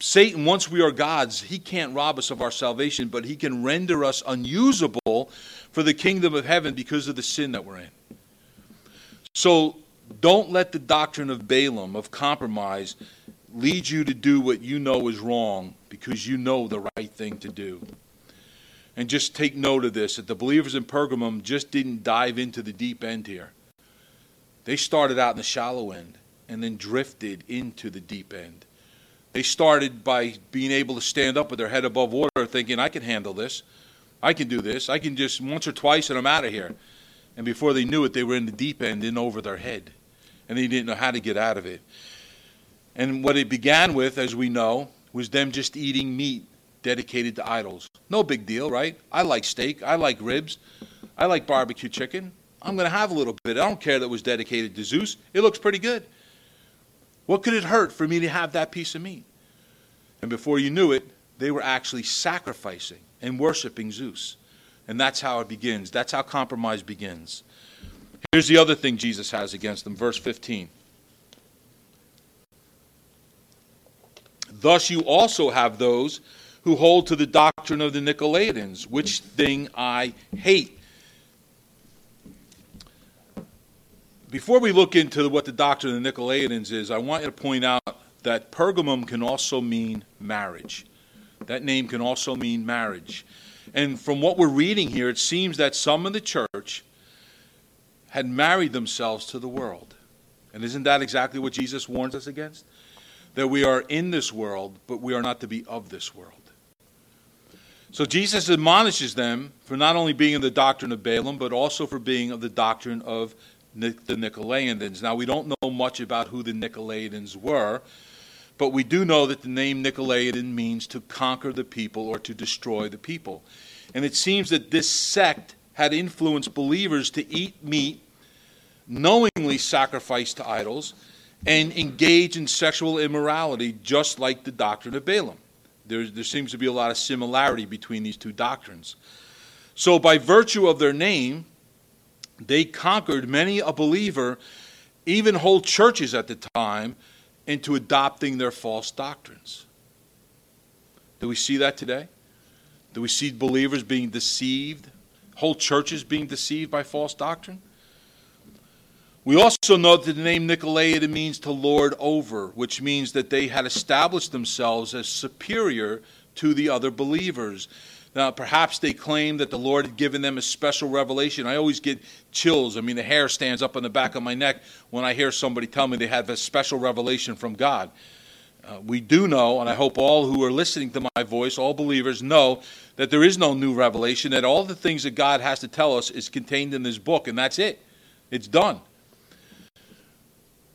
Satan, once we are God's, he can't rob us of our salvation, but he can render us unusable for the kingdom of heaven because of the sin that we're in. So don't let the doctrine of Balaam, of compromise, lead you to do what you know is wrong because you know the right thing to do. And just take note of this that the believers in Pergamum just didn't dive into the deep end here. They started out in the shallow end and then drifted into the deep end. They started by being able to stand up with their head above water, thinking, I can handle this. I can do this. I can just once or twice and I'm out of here. And before they knew it, they were in the deep end, in over their head. And they didn't know how to get out of it. And what it began with, as we know, was them just eating meat dedicated to idols. No big deal, right? I like steak. I like ribs. I like barbecue chicken. I'm going to have a little bit. I don't care that it was dedicated to Zeus. It looks pretty good. What could it hurt for me to have that piece of meat? And before you knew it, they were actually sacrificing and worshiping Zeus. And that's how it begins. That's how compromise begins. Here's the other thing Jesus has against them, verse 15. Thus you also have those who hold to the doctrine of the Nicolaitans, which thing I hate. Before we look into what the doctrine of the Nicolaitans is, I want you to point out that Pergamum can also mean marriage. That name can also mean marriage. And from what we're reading here, it seems that some in the church had married themselves to the world. And isn't that exactly what Jesus warns us against? That we are in this world, but we are not to be of this world. So Jesus admonishes them for not only being of the doctrine of Balaam, but also for being of the doctrine of the Nicolaitans. Now, we don't know much about who the Nicolaitans were. But we do know that the name Nicolaitan means to conquer the people or to destroy the people. And it seems that this sect had influenced believers to eat meat, knowingly sacrifice to idols, and engage in sexual immorality, just like the doctrine of Balaam. There, there seems to be a lot of similarity between these two doctrines. So, by virtue of their name, they conquered many a believer, even whole churches at the time, into adopting their false doctrines. Do we see that today? Do we see believers being deceived, whole churches being deceived by false doctrine? We also know that the name Nicolaitan means to lord over, which means that they had established themselves as superior to the other believers. Now, perhaps they claim that the Lord had given them a special revelation. I always get chills. I mean, the hair stands up on the back of my neck when I hear somebody tell me they have a special revelation from God. Uh, we do know, and I hope all who are listening to my voice, all believers, know that there is no new revelation, that all the things that God has to tell us is contained in this book, and that's it. It's done.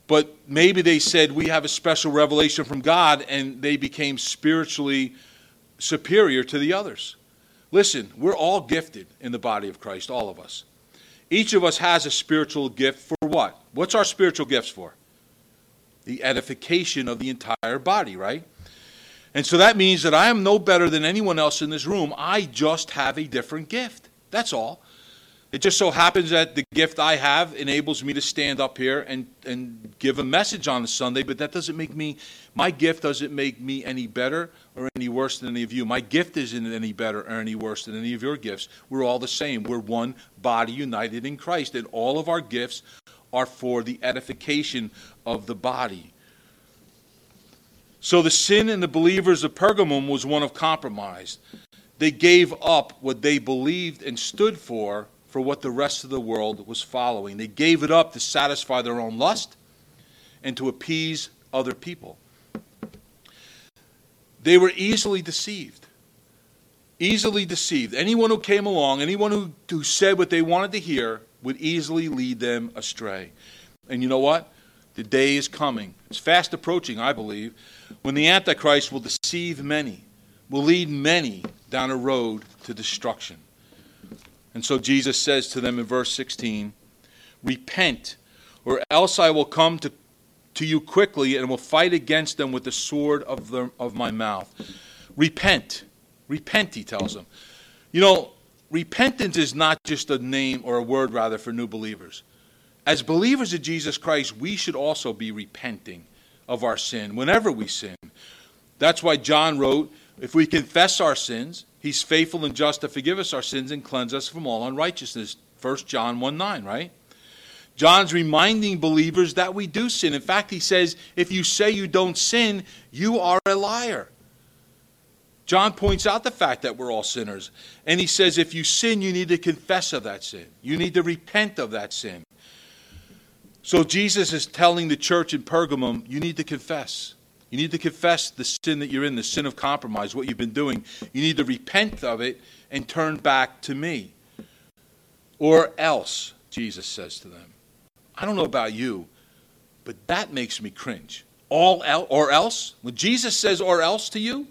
But maybe they said, We have a special revelation from God, and they became spiritually superior to the others. Listen, we're all gifted in the body of Christ, all of us. Each of us has a spiritual gift for what? What's our spiritual gifts for? The edification of the entire body, right? And so that means that I am no better than anyone else in this room. I just have a different gift. That's all. It just so happens that the gift I have enables me to stand up here and, and give a message on a Sunday, but that doesn't make me, my gift doesn't make me any better or any worse than any of you. My gift isn't any better or any worse than any of your gifts. We're all the same. We're one body united in Christ, and all of our gifts are for the edification of the body. So the sin in the believers of Pergamum was one of compromise. They gave up what they believed and stood for for what the rest of the world was following. They gave it up to satisfy their own lust and to appease other people. They were easily deceived. Easily deceived. Anyone who came along, anyone who, who said what they wanted to hear, would easily lead them astray. And you know what? The day is coming. It's fast approaching, I believe, when the Antichrist will deceive many, will lead many down a road to destruction. And so Jesus says to them in verse 16, Repent, or else I will come to, to you quickly and will fight against them with the sword of, the, of my mouth. Repent. Repent, he tells them. You know, repentance is not just a name or a word, rather, for new believers. As believers of Jesus Christ, we should also be repenting of our sin whenever we sin. That's why John wrote, If we confess our sins, He's faithful and just to forgive us our sins and cleanse us from all unrighteousness. 1 John 1 9, right? John's reminding believers that we do sin. In fact, he says, if you say you don't sin, you are a liar. John points out the fact that we're all sinners. And he says, if you sin, you need to confess of that sin. You need to repent of that sin. So Jesus is telling the church in Pergamum, you need to confess. You need to confess the sin that you're in, the sin of compromise, what you've been doing. You need to repent of it and turn back to me. Or else, Jesus says to them. I don't know about you, but that makes me cringe. All el- or else? When Jesus says or else to you,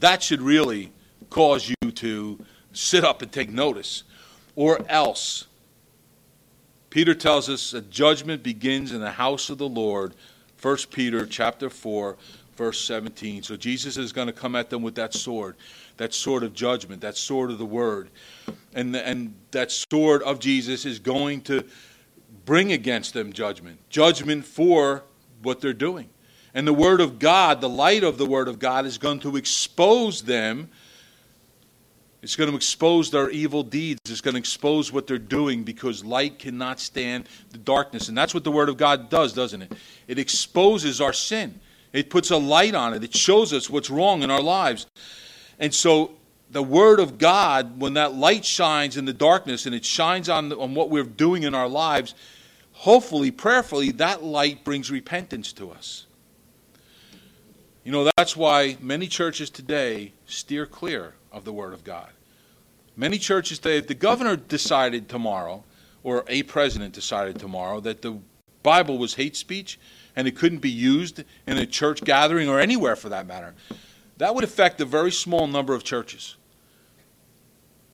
that should really cause you to sit up and take notice. Or else. Peter tells us that judgment begins in the house of the Lord 1 Peter chapter 4, verse 17. So Jesus is going to come at them with that sword, that sword of judgment, that sword of the word. And, and that sword of Jesus is going to bring against them judgment, judgment for what they're doing. And the word of God, the light of the word of God, is going to expose them it's going to expose their evil deeds. It's going to expose what they're doing because light cannot stand the darkness. And that's what the Word of God does, doesn't it? It exposes our sin, it puts a light on it, it shows us what's wrong in our lives. And so, the Word of God, when that light shines in the darkness and it shines on, on what we're doing in our lives, hopefully, prayerfully, that light brings repentance to us. You know, that's why many churches today steer clear of the Word of God. Many churches today, if the governor decided tomorrow, or a president decided tomorrow, that the Bible was hate speech and it couldn't be used in a church gathering or anywhere for that matter, that would affect a very small number of churches.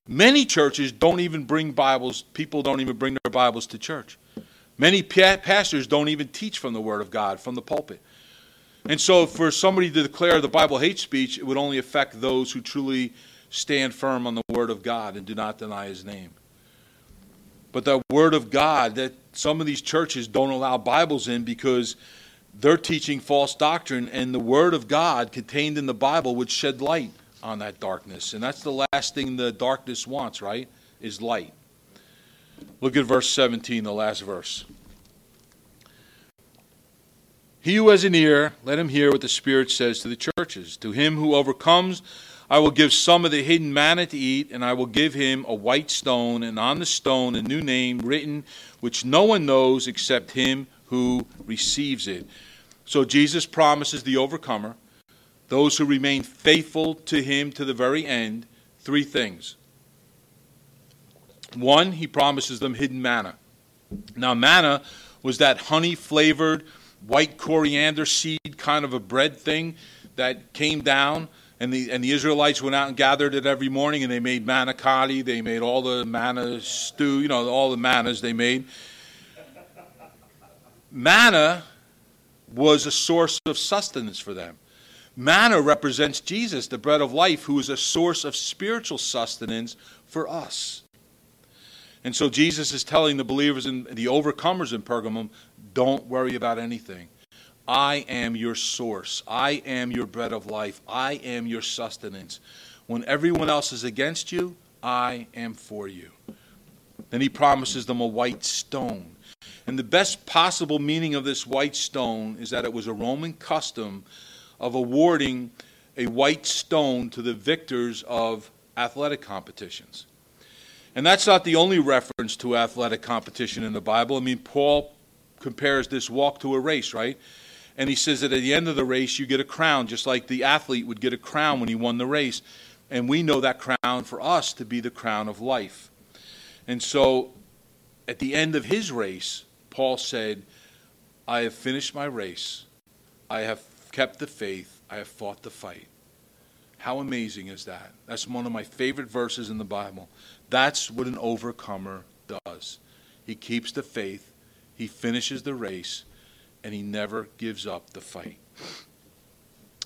Many churches don't even bring Bibles, people don't even bring their Bibles to church. Many pastors don't even teach from the Word of God, from the pulpit. And so, for somebody to declare the Bible hate speech, it would only affect those who truly stand firm on the Word of God and do not deny His name. But the Word of God, that some of these churches don't allow Bibles in because they're teaching false doctrine, and the Word of God contained in the Bible would shed light on that darkness. And that's the last thing the darkness wants, right? Is light. Look at verse 17, the last verse. He who has an ear, let him hear what the Spirit says to the churches. To him who overcomes, I will give some of the hidden manna to eat, and I will give him a white stone, and on the stone a new name written, which no one knows except him who receives it. So Jesus promises the overcomer, those who remain faithful to him to the very end, three things. One, he promises them hidden manna. Now, manna was that honey flavored, white coriander seed kind of a bread thing that came down and the, and the Israelites went out and gathered it every morning, and they made manicotti. They made all the manna stew, you know, all the mannas they made. Manna was a source of sustenance for them. Manna represents Jesus, the bread of life, who is a source of spiritual sustenance for us. And so Jesus is telling the believers and the overcomers in Pergamum don't worry about anything. I am your source. I am your bread of life. I am your sustenance. When everyone else is against you, I am for you. Then he promises them a white stone. And the best possible meaning of this white stone is that it was a Roman custom of awarding a white stone to the victors of athletic competitions. And that's not the only reference to athletic competition in the Bible. I mean, Paul compares this walk to a race, right? And he says that at the end of the race, you get a crown, just like the athlete would get a crown when he won the race. And we know that crown for us to be the crown of life. And so at the end of his race, Paul said, I have finished my race. I have kept the faith. I have fought the fight. How amazing is that? That's one of my favorite verses in the Bible. That's what an overcomer does. He keeps the faith, he finishes the race, and he never gives up the fight.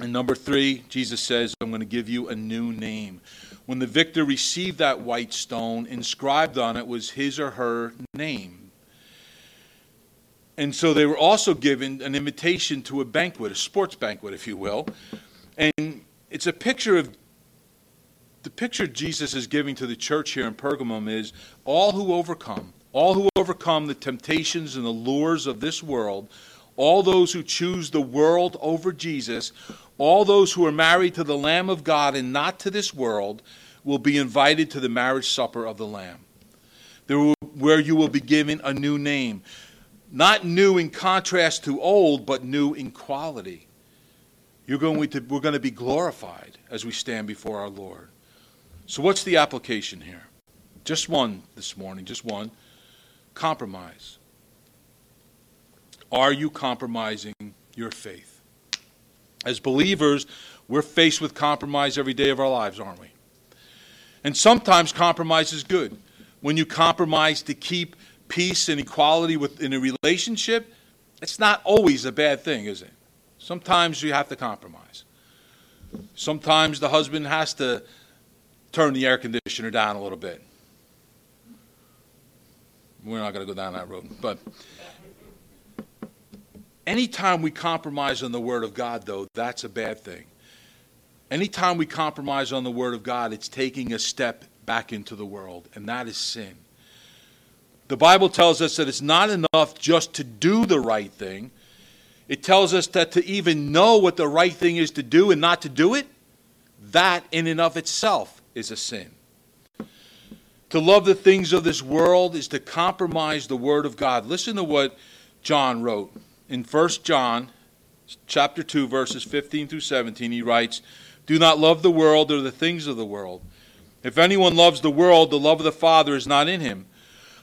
And number three, Jesus says, I'm going to give you a new name. When the victor received that white stone, inscribed on it was his or her name. And so they were also given an invitation to a banquet, a sports banquet, if you will. And it's a picture of the picture Jesus is giving to the church here in Pergamum is all who overcome, all who overcome the temptations and the lures of this world, all those who choose the world over Jesus, all those who are married to the Lamb of God and not to this world, will be invited to the marriage supper of the Lamb, will, where you will be given a new name. Not new in contrast to old, but new in quality. You're going to, we're going to be glorified as we stand before our Lord. So, what's the application here? Just one this morning, just one. Compromise. Are you compromising your faith? As believers, we're faced with compromise every day of our lives, aren't we? And sometimes compromise is good. When you compromise to keep peace and equality within a relationship, it's not always a bad thing, is it? Sometimes you have to compromise. Sometimes the husband has to turn the air conditioner down a little bit. We're not going to go down that road. But anytime we compromise on the Word of God, though, that's a bad thing. Anytime we compromise on the Word of God, it's taking a step back into the world, and that is sin. The Bible tells us that it's not enough just to do the right thing. It tells us that to even know what the right thing is to do and not to do it, that in and of itself is a sin. To love the things of this world is to compromise the word of God. Listen to what John wrote in 1 John chapter 2 verses 15 through 17. He writes, "Do not love the world or the things of the world. If anyone loves the world, the love of the Father is not in him.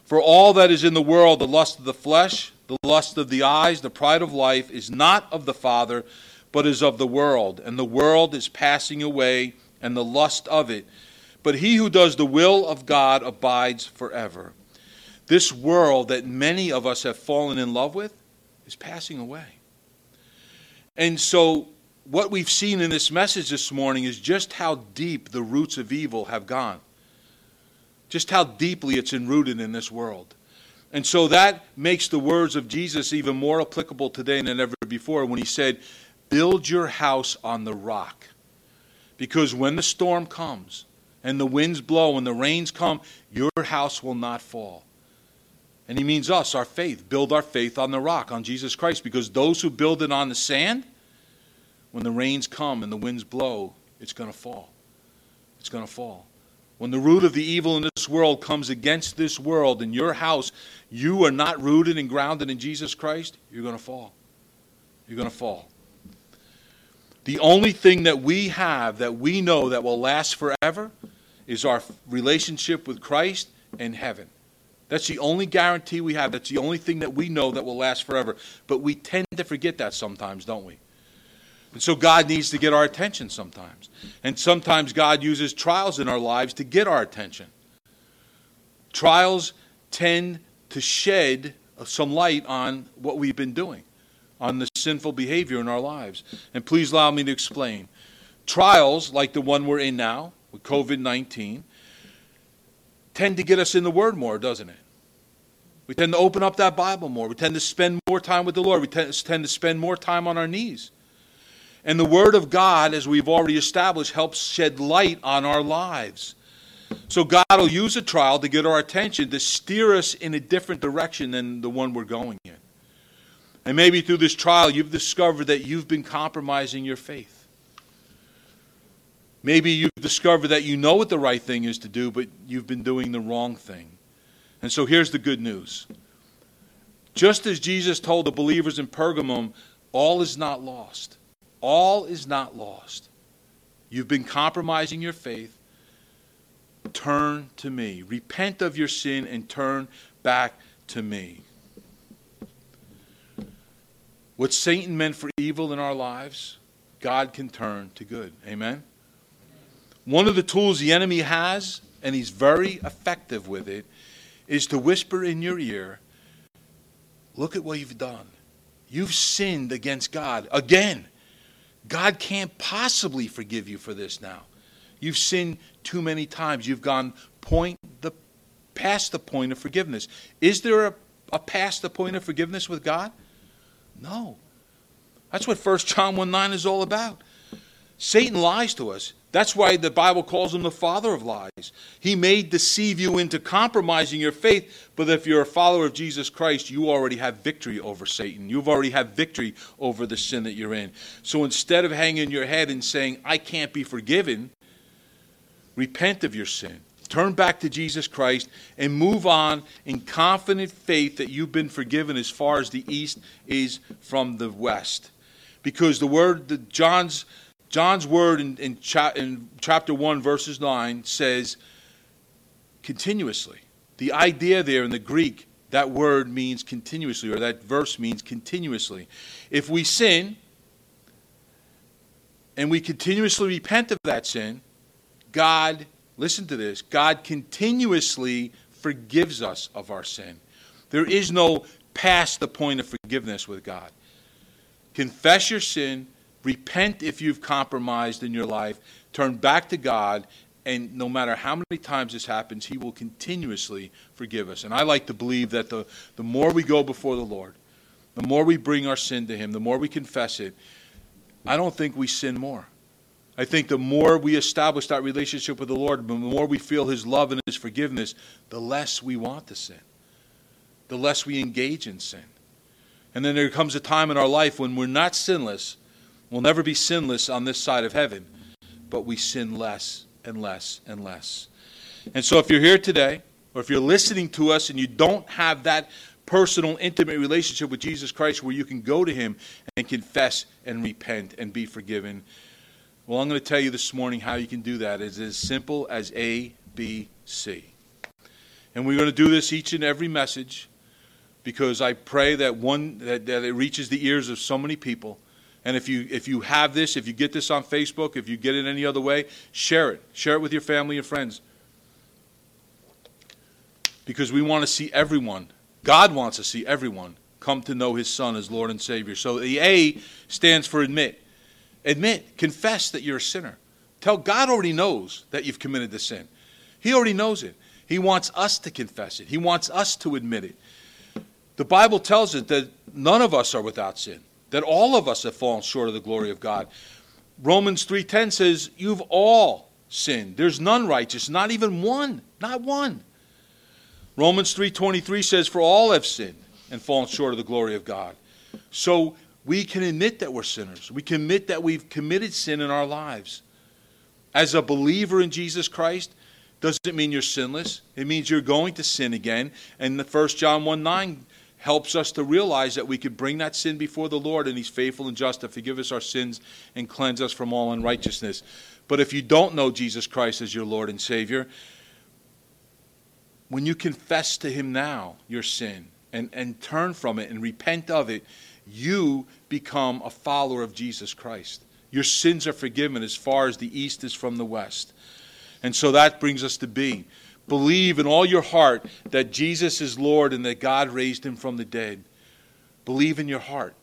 For all that is in the world, the lust of the flesh, the lust of the eyes, the pride of life is not of the Father, but is of the world, and the world is passing away and the lust of it. But he who does the will of God abides forever. This world that many of us have fallen in love with is passing away. And so, what we've seen in this message this morning is just how deep the roots of evil have gone, just how deeply it's enrooted in this world. And so that makes the words of Jesus even more applicable today than ever before when he said, Build your house on the rock. Because when the storm comes and the winds blow and the rains come, your house will not fall. And he means us, our faith. Build our faith on the rock, on Jesus Christ. Because those who build it on the sand, when the rains come and the winds blow, it's going to fall. It's going to fall. When the root of the evil in this world comes against this world in your house, you are not rooted and grounded in Jesus Christ, you're going to fall. You're going to fall. The only thing that we have that we know that will last forever is our relationship with Christ and heaven. That's the only guarantee we have. That's the only thing that we know that will last forever. But we tend to forget that sometimes, don't we? And so God needs to get our attention sometimes. And sometimes God uses trials in our lives to get our attention. Trials tend to shed some light on what we've been doing on the sinful behavior in our lives. And please allow me to explain. Trials, like the one we're in now with COVID 19, tend to get us in the Word more, doesn't it? We tend to open up that Bible more. We tend to spend more time with the Lord. We tend to spend more time on our knees. And the Word of God, as we've already established, helps shed light on our lives. So God will use a trial to get our attention, to steer us in a different direction than the one we're going in. And maybe through this trial, you've discovered that you've been compromising your faith. Maybe you've discovered that you know what the right thing is to do, but you've been doing the wrong thing. And so here's the good news. Just as Jesus told the believers in Pergamum, all is not lost. All is not lost. You've been compromising your faith. Turn to me. Repent of your sin and turn back to me. What Satan meant for evil in our lives, God can turn to good. Amen? One of the tools the enemy has, and he's very effective with it, is to whisper in your ear, Look at what you've done. You've sinned against God. Again, God can't possibly forgive you for this now. You've sinned too many times. You've gone point the past the point of forgiveness. Is there a, a past the point of forgiveness with God? No. That's what 1 John 1 9 is all about. Satan lies to us. That's why the Bible calls him the father of lies. He may deceive you into compromising your faith, but if you're a follower of Jesus Christ, you already have victory over Satan. You've already have victory over the sin that you're in. So instead of hanging your head and saying, I can't be forgiven, repent of your sin. Turn back to Jesus Christ and move on in confident faith that you've been forgiven as far as the east is from the west. Because the word that John's John's word in, in, cha- in chapter 1, verses 9 says continuously. The idea there in the Greek, that word means continuously, or that verse means continuously. If we sin and we continuously repent of that sin, God, listen to this, God continuously forgives us of our sin. There is no past the point of forgiveness with God. Confess your sin, Repent if you've compromised in your life. Turn back to God. And no matter how many times this happens, He will continuously forgive us. And I like to believe that the, the more we go before the Lord, the more we bring our sin to Him, the more we confess it, I don't think we sin more. I think the more we establish that relationship with the Lord, the more we feel His love and His forgiveness, the less we want to sin, the less we engage in sin. And then there comes a time in our life when we're not sinless, We'll never be sinless on this side of heaven, but we sin less and less and less. And so if you're here today, or if you're listening to us and you don't have that personal, intimate relationship with Jesus Christ where you can go to Him and confess and repent and be forgiven, well, I'm going to tell you this morning how you can do that. It's as simple as A, B, C. And we're going to do this each and every message because I pray that one that, that it reaches the ears of so many people and if you if you have this, if you get this on Facebook, if you get it any other way, share it. Share it with your family and friends. Because we want to see everyone. God wants to see everyone come to know his son as Lord and Savior. So the A stands for admit. Admit, confess that you're a sinner. Tell God already knows that you've committed the sin. He already knows it. He wants us to confess it. He wants us to admit it. The Bible tells us that none of us are without sin that all of us have fallen short of the glory of God. Romans 3:10 says, "You've all sinned. There's none righteous, not even one, not one." Romans 3:23 says, "For all have sinned and fallen short of the glory of God." So we can admit that we're sinners. We can admit that we've committed sin in our lives. As a believer in Jesus Christ, doesn't mean you're sinless. It means you're going to sin again. And the 1 John 1 9 helps us to realize that we could bring that sin before the Lord and He's faithful and just to forgive us our sins and cleanse us from all unrighteousness. But if you don't know Jesus Christ as your Lord and Savior, when you confess to Him now your sin and, and turn from it and repent of it, you become a follower of Jesus Christ. Your sins are forgiven as far as the east is from the west. And so that brings us to be Believe in all your heart that Jesus is Lord and that God raised him from the dead. Believe in your heart.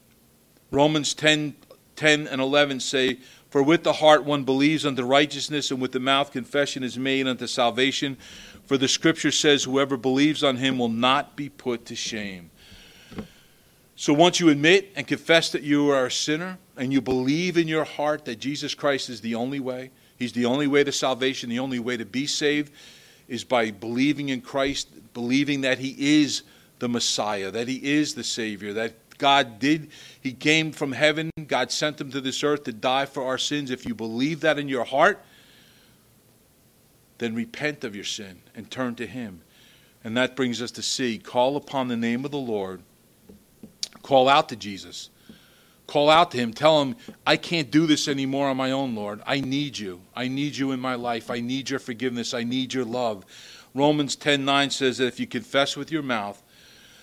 Romans 10, 10 and 11 say, For with the heart one believes unto righteousness, and with the mouth confession is made unto salvation. For the scripture says, Whoever believes on him will not be put to shame. So once you admit and confess that you are a sinner, and you believe in your heart that Jesus Christ is the only way, He's the only way to salvation, the only way to be saved is by believing in Christ, believing that He is the Messiah, that He is the Savior, that God did, He came from heaven, God sent Him to this earth to die for our sins. If you believe that in your heart, then repent of your sin and turn to Him. And that brings us to see call upon the name of the Lord, call out to Jesus. Call out to him. Tell him, I can't do this anymore on my own, Lord. I need you. I need you in my life. I need your forgiveness. I need your love. Romans 10 9 says that if you confess with your mouth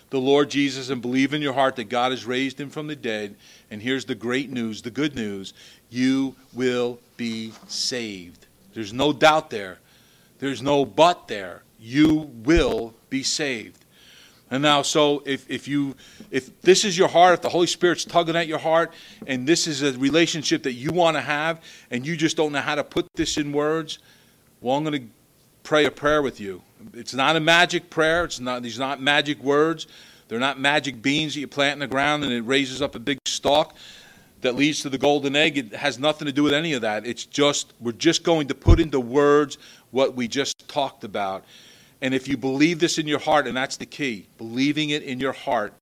the Lord Jesus and believe in your heart that God has raised him from the dead, and here's the great news, the good news, you will be saved. There's no doubt there. There's no but there. You will be saved. And now, so if, if you if this is your heart, if the Holy Spirit's tugging at your heart, and this is a relationship that you want to have, and you just don't know how to put this in words, well, I'm going to pray a prayer with you. It's not a magic prayer. It's not these not magic words. They're not magic beans that you plant in the ground and it raises up a big stalk that leads to the golden egg. It has nothing to do with any of that. It's just we're just going to put into words what we just talked about. And if you believe this in your heart, and that's the key, believing it in your heart,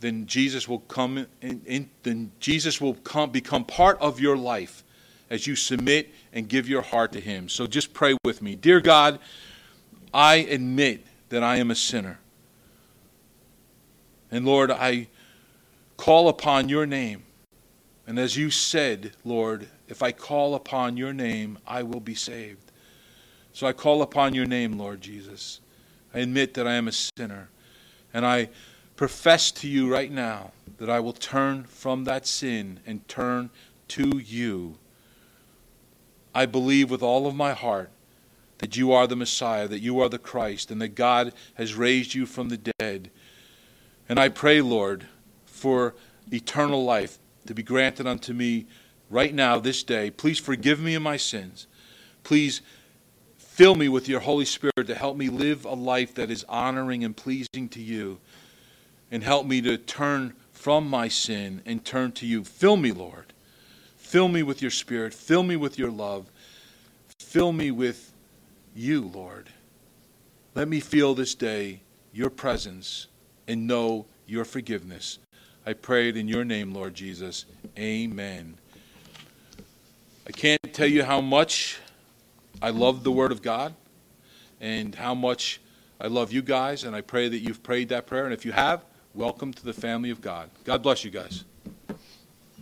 then Jesus will come in, in, then Jesus will come become part of your life as you submit and give your heart to him. So just pray with me. Dear God, I admit that I am a sinner. And Lord, I call upon your name. And as you said, Lord, if I call upon your name, I will be saved. So I call upon your name, Lord Jesus. I admit that I am a sinner. And I profess to you right now that I will turn from that sin and turn to you. I believe with all of my heart that you are the Messiah, that you are the Christ, and that God has raised you from the dead. And I pray, Lord, for eternal life to be granted unto me right now, this day. Please forgive me of my sins. Please Fill me with your Holy Spirit to help me live a life that is honoring and pleasing to you. And help me to turn from my sin and turn to you. Fill me, Lord. Fill me with your Spirit. Fill me with your love. Fill me with you, Lord. Let me feel this day your presence and know your forgiveness. I pray it in your name, Lord Jesus. Amen. I can't tell you how much I love the Word of God and how much I love you guys, and I pray that you've prayed that prayer. And if you have, welcome to the family of God. God bless you guys.